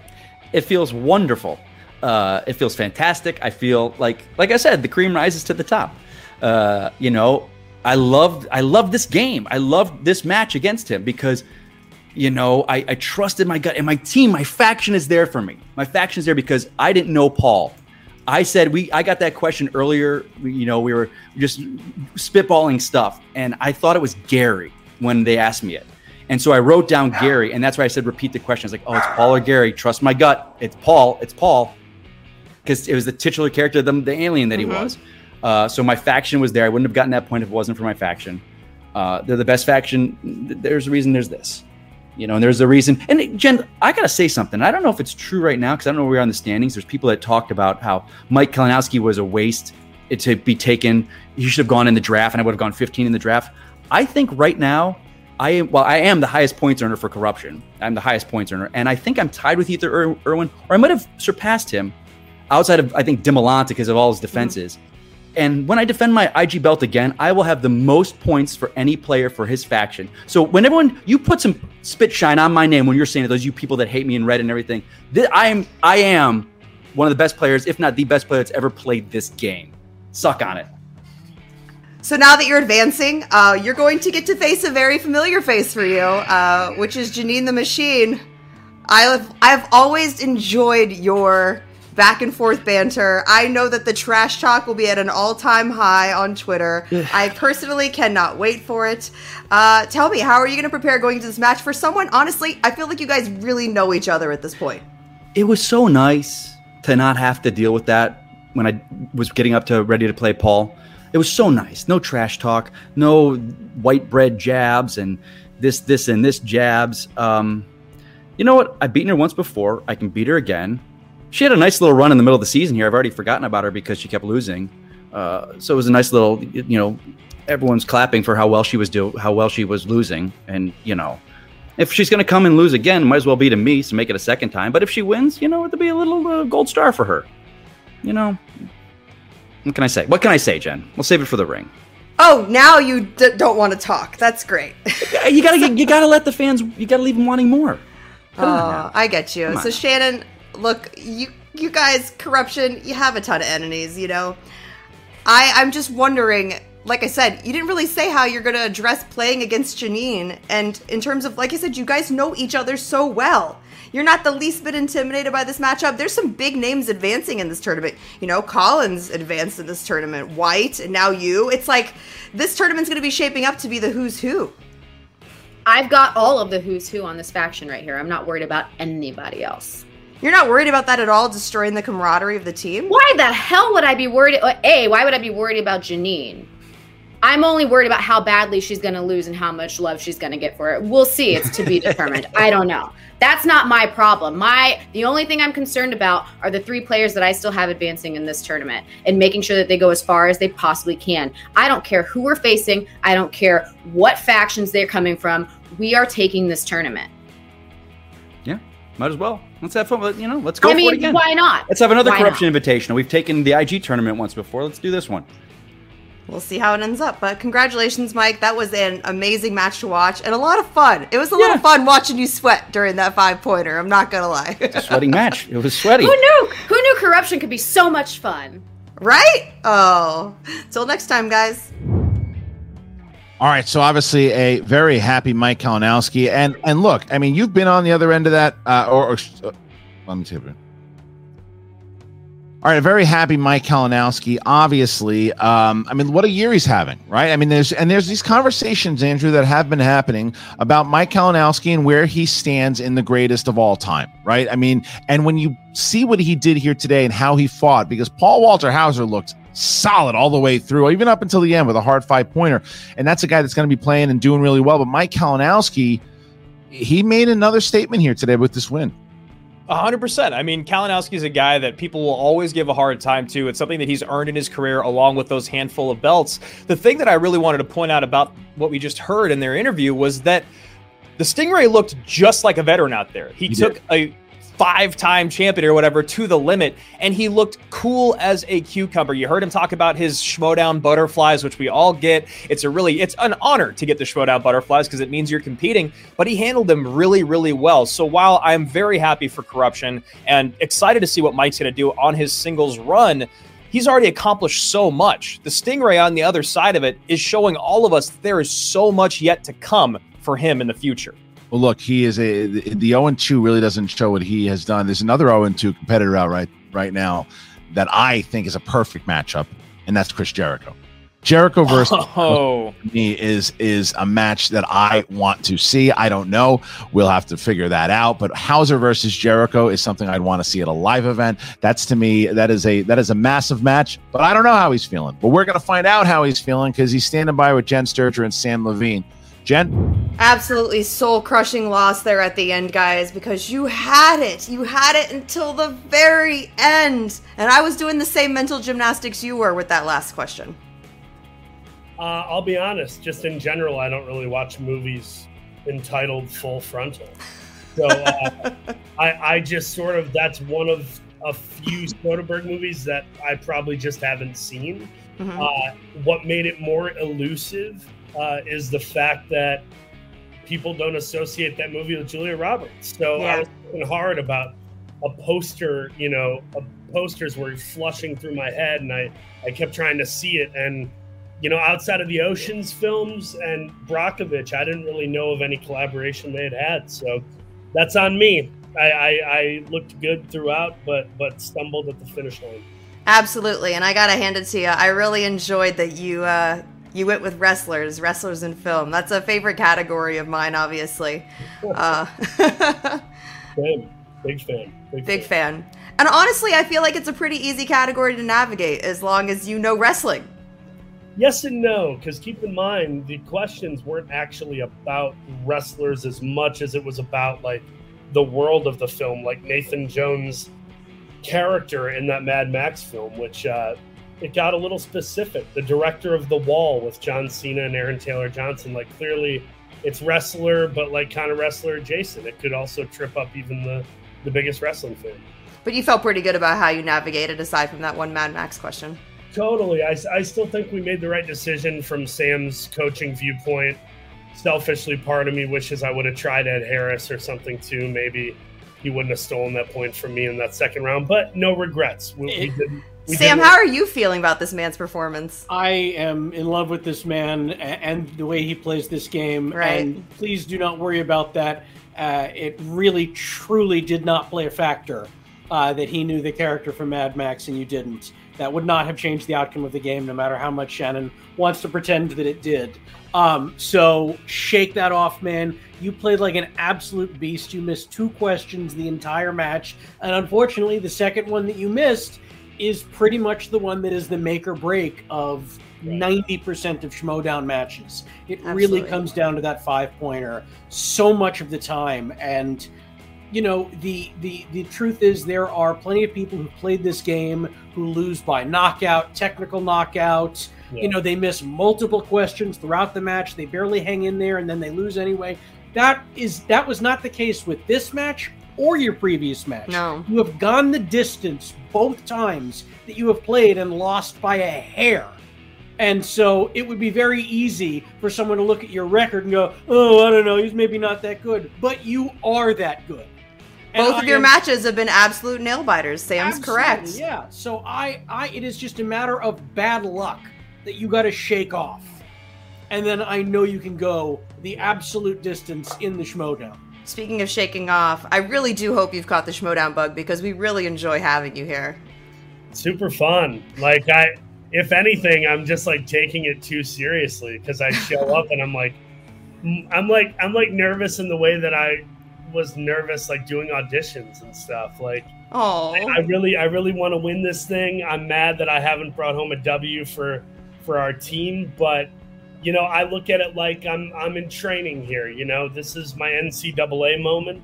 It feels wonderful. Uh, it feels fantastic. I feel like, like I said, the cream rises to the top. Uh, you know, I love, I love this game. I love this match against him because, you know, I, I trusted my gut and my team. My faction is there for me. My faction is there because I didn't know Paul. I said we. I got that question earlier. You know, we were just spitballing stuff, and I thought it was Gary when they asked me it. And so I wrote down Gary, and that's why I said repeat the question. I was like, oh, it's Paul or Gary. Trust my gut. It's Paul. It's Paul. Because it was the titular character, the, the alien that he Mhm. was. Uh, so my faction was there. I wouldn't have gotten that point if it wasn't for my faction. Uh, they're the best faction. There's a reason there's this. You know, and there's a reason. And Jen, I gotta say something. I don't know if it's true right now because I don't know where we are in the standings. There's people that talked about how Mike Kalinowski was a waste to be taken. He should have gone in the draft, and I would have gone 15 in the draft. I think right now, I am. Well, I am the highest points earner for corruption. I'm the highest points earner, and I think I'm tied with either Ir- Irwin or I might have surpassed him, outside of I think Dimolanta because of all his defenses. And when I defend my IG belt again, I will have the most points for any player for his faction. So when everyone you put some spit shine on my name when you're saying those you people that hate me in red and everything, th- I am I am one of the best players, if not the best player that's ever played this game. Suck on it. So now that you're advancing, uh, you're going to get to face a very familiar face for you, uh, which is Janine the Machine. I've I've always enjoyed your back and forth banter. I know that the trash talk will be at an all time high on Twitter. I personally cannot wait for it. Uh, tell me, how are you going to prepare going to this match for someone? Honestly, I feel like you guys really know each other at this point. It was so nice to not have to deal with that when I was getting up to ready to play Paul. It was so nice. No trash talk, no white bread jabs and this, this, and this jabs. Um, you know what? I've beaten her once before. I can beat her again. She had a nice little run in the middle of the season here. I've already forgotten about her because she kept losing. Uh, so it was a nice little, you know, everyone's clapping for how well she was do, how well she was losing, and you know, if she's going to come and lose again, might as well be to me to make it a second time. But if she wins, you know, it'll be a little uh, gold star for her. You know, what can I say? What can I say, Jen? We'll save it for the ring. Oh, now you d- don't want to talk. That's great. you gotta you gotta let the fans. You gotta leave them wanting more. On Oh. I get you. Come So now. Shannon, look, you you guys, corruption, you have a ton of enemies, you know. I I'm just wondering, like I said, you didn't really say how you're gonna address playing against Janine, and in terms of like I said, you guys know each other so well. You're not the least bit intimidated by this matchup. There's some big names advancing in this tournament. You know, Collins advanced in this tournament, White, and now you. It's like this tournament's gonna be shaping up to be the who's who. I've got all of the who's who on this faction right here. I'm not worried about anybody else. You're not worried about that at all, destroying the camaraderie of the team? Why the hell would I be worried? uh, A, why would I be worried about Janine? I'm only worried about how badly she's going to lose and how much love she's going to get for it. We'll see. It's to be determined. I don't know. That's not my problem. My the only thing I'm concerned about are the three players that I still have advancing in this tournament and making sure that they go as far as they possibly can. I don't care who we're facing. I don't care what factions they're coming from. We are taking this tournament. Yeah, might as well. Let's have fun. You know, let's go I for it mean, again. why not? Let's have another Why corruption invitational. We've taken the IG tournament once before. Let's do this one. We'll see how it ends up. But congratulations, Mike. That was an amazing match to watch and a lot of fun. It was a lot of fun watching you sweat during that five pointer. I'm not going to lie. A sweating match. It was sweaty. Who knew? Who knew corruption could be so much fun? right? Oh. Till next time, guys. All right, so obviously a very happy Mike Kalinowski, and and look, I mean, you've been on the other end of that, uh, or, or uh, let me see. if- All right, a very happy Mike Kalinowski. Obviously, um, I mean, what a year he's having, right? I mean, there's and there's these conversations, Andrew, that have been happening about Mike Kalinowski and where he stands in the greatest of all time, right? I mean, and when you see what he did here today and how he fought, because Paul Walter Hauser looked solid all the way through, even up until the end with a hard five pointer, and that's a guy that's going to be playing and doing really well. But Mike Kalinowski, he made another statement here today with this win. A hundred percent. I mean, Kalinowski is a guy that people will always give a hard time to. It's something that he's earned in his career, along with those handful of belts. The thing that I really wanted to point out about what we just heard in their interview was that the Stingray looked just like a veteran out there. He, He took did. a five-time champion or whatever to the limit, and he looked cool as a cucumber. You heard him talk about his Schmoedown butterflies, which we all get. It's a really, it's an honor to get the Schmoedown butterflies because it means you're competing. But he handled them really, really well. So while I'm very happy for corruption and excited to see what Mike's going to do on his singles run. He's already accomplished so much. The Stingray on the other side of it is showing all of us there is so much yet to come for him in the future. Well, look, he is a the 0 2 really doesn't show what he has done. There's another 0 2 competitor out right right now that I think is a perfect matchup, and that's Chris Jericho. Jericho versus Oh. me is is a match that I want to see. I don't know. We'll have to figure that out. But Hauser versus Jericho is something I'd want to see at a live event. That's to me that is a that is a massive match. But I don't know how he's feeling. But we're gonna find out how he's feeling because he's standing by with Jen Sturger and Sam Levine. Jen, Absolutely soul crushing loss there at the end, guys, because you had it. You had it until the very end. And I was doing the same mental gymnastics you were with that last question. Uh, I'll be honest, just in general, I don't really watch movies entitled Full Frontal. So uh, I, I just sort of, that's one of a few Soderbergh movies that I probably just haven't seen. Mhm. Uh, what made it more elusive uh, is the fact that people don't associate that movie with Julia Roberts. So Yeah. I was thinking hard about a poster, you know, a, posters were flushing through my head, and I, I kept trying to see it. And, you know, outside of the Oceans films and Brockovich, I didn't really know of any collaboration they had had. So that's on me. I, I, I looked good throughout, but but stumbled at the finish line. Absolutely. And I got to hand it to you. I really enjoyed that you, uh, you went with wrestlers, wrestlers in film. That's a favorite category of mine, obviously. Uh, Fan. Big fan. Big, big fan. And honestly, I feel like it's a pretty easy category to navigate as long as you know wrestling. Yes and no, because keep in mind the questions weren't actually about wrestlers as much as it was about like the world of the film, like Nathan Jones' character in that Mad Max film, which uh, it got a little specific. The director of The Wall with John Cena and Aaron Taylor Johnson, like clearly it's wrestler, but like kind of wrestler adjacent. It could also trip up even the the biggest wrestling fan. But you felt pretty good about how you navigated aside from that one Mad Max question. Totally. I, I still think we made the right decision from Sam's coaching viewpoint. Selfishly, part of me wishes I would have tried Ed Harris or something too. Maybe he wouldn't have stolen that point from me in that second round, but no regrets. We, we did, we Sam, how are you feeling about this man's performance? I am in love with this man and the way he plays this game. Right. And please do not worry about that. Uh, it really, truly did not play a factor uh, that he knew the character from Mad Max and you didn't. That would not have changed the outcome of the game, no matter how much Shannon wants to pretend that it did. Um, so shake that off, man. You played like an absolute beast. You missed two questions the entire match. And unfortunately, the second one that you missed is pretty much the one that is the make or break of 90% of Schmoedown matches. It really comes down to that five pointer so much of the time. And you know the the the truth is there are plenty of people who played this game who lose by knockout technical knockout Yeah. you know they miss multiple questions throughout the match they barely hang in there and then they lose anyway that is that was not the case with this match or your previous match No. you have gone the distance both times that you have played and lost by a hair and so it would be very easy for someone to look at your record and go, oh, I don't know, he's maybe not that good. But you are that good. And Both I of your am- matches have been absolute nail biters. Sam's correct. Yeah. So I, I, it is just a matter of bad luck that you got to shake off, and then I know you can go the absolute distance in the Schmoedown. Speaking of shaking off, I really do hope you've caught the Schmoedown bug because we really enjoy having you here. super fun. Like I, if anything, I'm just like taking it too seriously because I show up and I'm like, I'm like, I'm like nervous in the way that I was nervous like doing auditions and stuff. Like, Oh, I, I really, I really want to win this thing. I'm mad that I haven't brought home a W for for our team, but you know, I look at it like I'm I'm in training here. You know, this is my NCAA moment,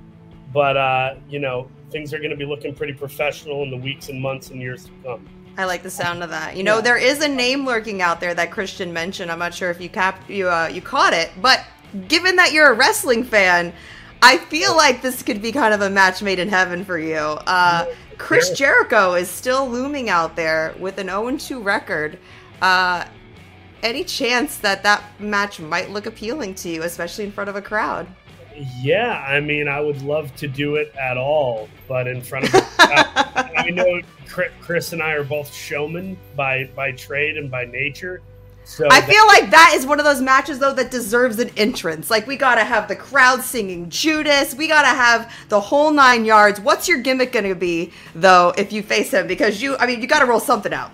but uh, you know, things are going to be looking pretty professional in the weeks and months and years to come. I like the sound of that. You know, there is a name lurking out there that Christian mentioned. I'm not sure if you cap you uh, you caught it, but given that you're a wrestling fan, I feel like this could be kind of a match made in heaven for you. Uh, Chris Jericho is still looming out there with an 0-2 record. Uh, any chance that that match might look appealing to you, especially in front of a crowd? Yeah, I mean, I would love to do it at all, but in front of, I, I know Chris and I are both showmen by by trade and by nature. So I that- feel like that is one of those matches though that deserves an entrance. Like we gotta have the crowd singing Judas. We gotta have the whole nine yards. What's your gimmick gonna be though if you face him? Because you, I mean, you gotta roll something out.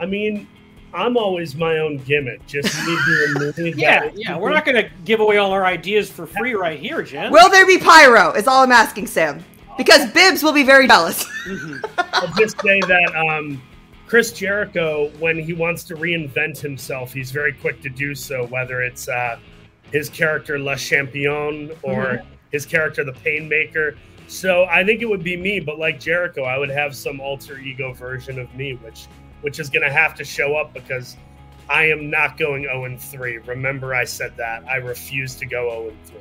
I mean, I'm always my own gimmick. Just me doing movies. Yeah, that- yeah. We're not going to give away all our ideas for free right here, Jen. Will there be pyro? Is all I'm asking, Sam. Because Bibbs will be very jealous. I'll just say that um, Chris Jericho, when he wants to reinvent himself, he's very quick to do so. Whether it's uh, his character Le Champion or Mhm. his character the Painmaker. So I think it would be me, but like Jericho, I would have some alter ego version of me, which which is going to have to show up because I am not going 0 and 3. Remember, I said that I refuse to go 0 and 3.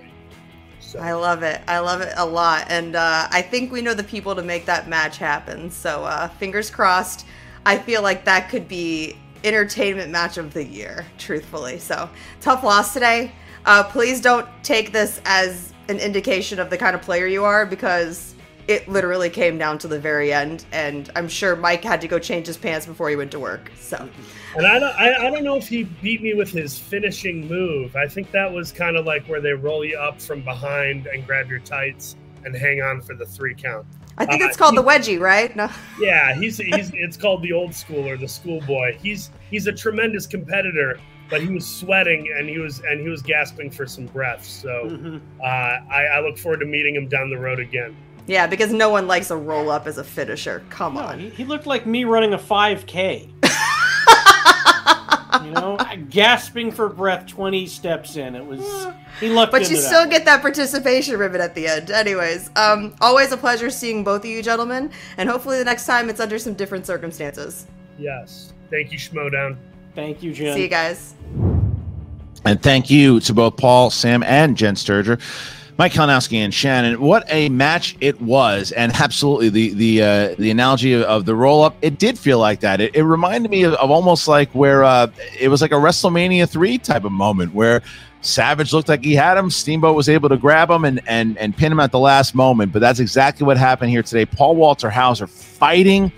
So I love it. I love it a lot. And uh, I think we know the people to make that match happen. So uh, fingers crossed. I feel like that could be entertainment match of the year, truthfully. So tough loss today. Uh, please don't take this as an indication of the kind of player you are because it literally came down to the very end. And I'm sure Mike had to go change his pants before he went to work. So. And I don't, I, I don't know if he beat me with his finishing move. I think that was kind of like where they roll you up from behind and grab your tights and hang on for the three count. I think Uh, it's called he- the wedgie, right? No. Yeah, he's he's it's called the old school or the schoolboy. He's he's a tremendous competitor, but he was sweating and he was and he was gasping for some breath. So uh, I, I look forward to meeting him down the road again. Yeah, because no one likes a roll up as a finisher. Come No, on. he, he looked like me running a 5K. you know, gasping for breath 20 steps in. It was, he lucked But into you that still one. get that participation ribbon at the end. Anyways, um, always a pleasure seeing both of you gentlemen, and hopefully the next time it's under some different circumstances. Yes, thank you, Schmoedown. Thank you, Jen. See you guys. And thank you to both Paul, Sam, and Jen Sturger. Mike Kalinowski and Shannon, what a match it was, and absolutely the the uh, the analogy of, of the roll up, it did feel like that. It, it reminded me of, of, almost like where uh, it was like a WrestleMania three type of moment where Savage looked like he had him, Steamboat was able to grab him and and and pin him at the last moment. But that's exactly what happened here today. Paul Walter Hauser fighting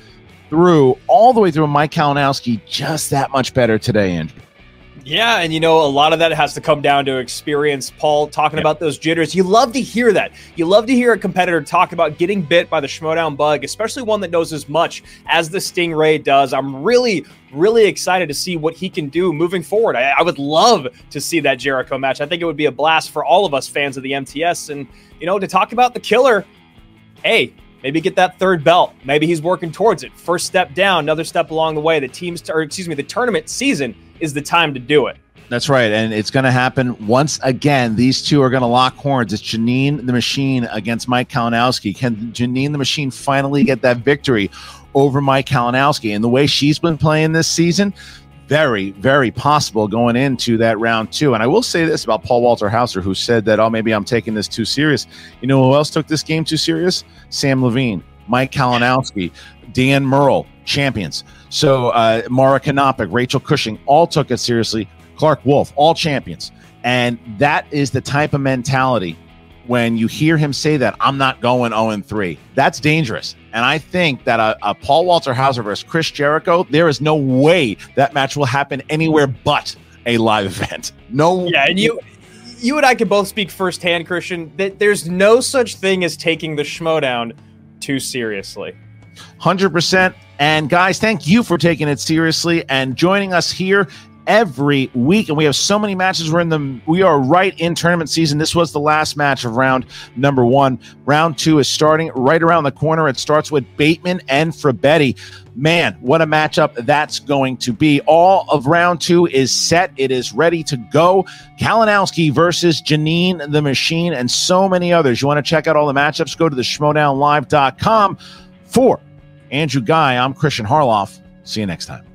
through all the way through Mike Kalinowski, just that much better today, Andrew. Yeah, and you know, a lot of that has to come down to experience. Paul talking about those jitters. You love to hear that. You love to hear a competitor talk about getting bit by the Schmoedown bug, especially one that knows as much as the Stingray does. I'm really, really excited to see what he can do moving forward. I, I would love to see that Jericho match. I think it would be a blast for all of us fans of the MTS. And, you know, to talk about the killer, hey, maybe get that third belt. Maybe he's working towards it. First step down, another step along the way. The team's, or excuse me, the tournament season is the time to do it. That's right. And it's going to happen once again. These two are going to lock horns. It's Janine the Machine against Mike Kalinowski. Can Janine the Machine finally get that victory over Mike Kalinowski? And the way she's been playing this season, very, very possible going into that round two. And I will say this about Paul Walter Hauser, who said that, oh, maybe I'm taking this too serious. You know who else took this game too serious? Sam Levine, Mike Kalinowski, Dan Murrell, champions. So uh, Mara Kanopic, Rachel Cushing, all took it seriously. Clark Wolf, all champions. And that is the type of mentality when you hear him say that, I'm not going 0 3. That's dangerous. And I think that a, a, Paul Walter Hauser versus Chris Jericho, there is no way that match will happen anywhere but a live event. No. Yeah, and you. You and I can both speak firsthand, Christian, that there's no such thing as taking the Schmoedown too seriously. 100%. And guys, thank you for taking it seriously and joining us here every week and we have so many matches. We're in the we are right in tournament season. This was the last match of round number one. Round two is starting right around the corner. It starts with bateman and frabetti man what a matchup that's going to be. All of round two is set. It is ready to go. Kalinowski versus janine the machine and so many others. You want to check out all the matchups? Go to the schmoedownlive.com for Andrew Guy, I'm Christian Harloff. See you next time.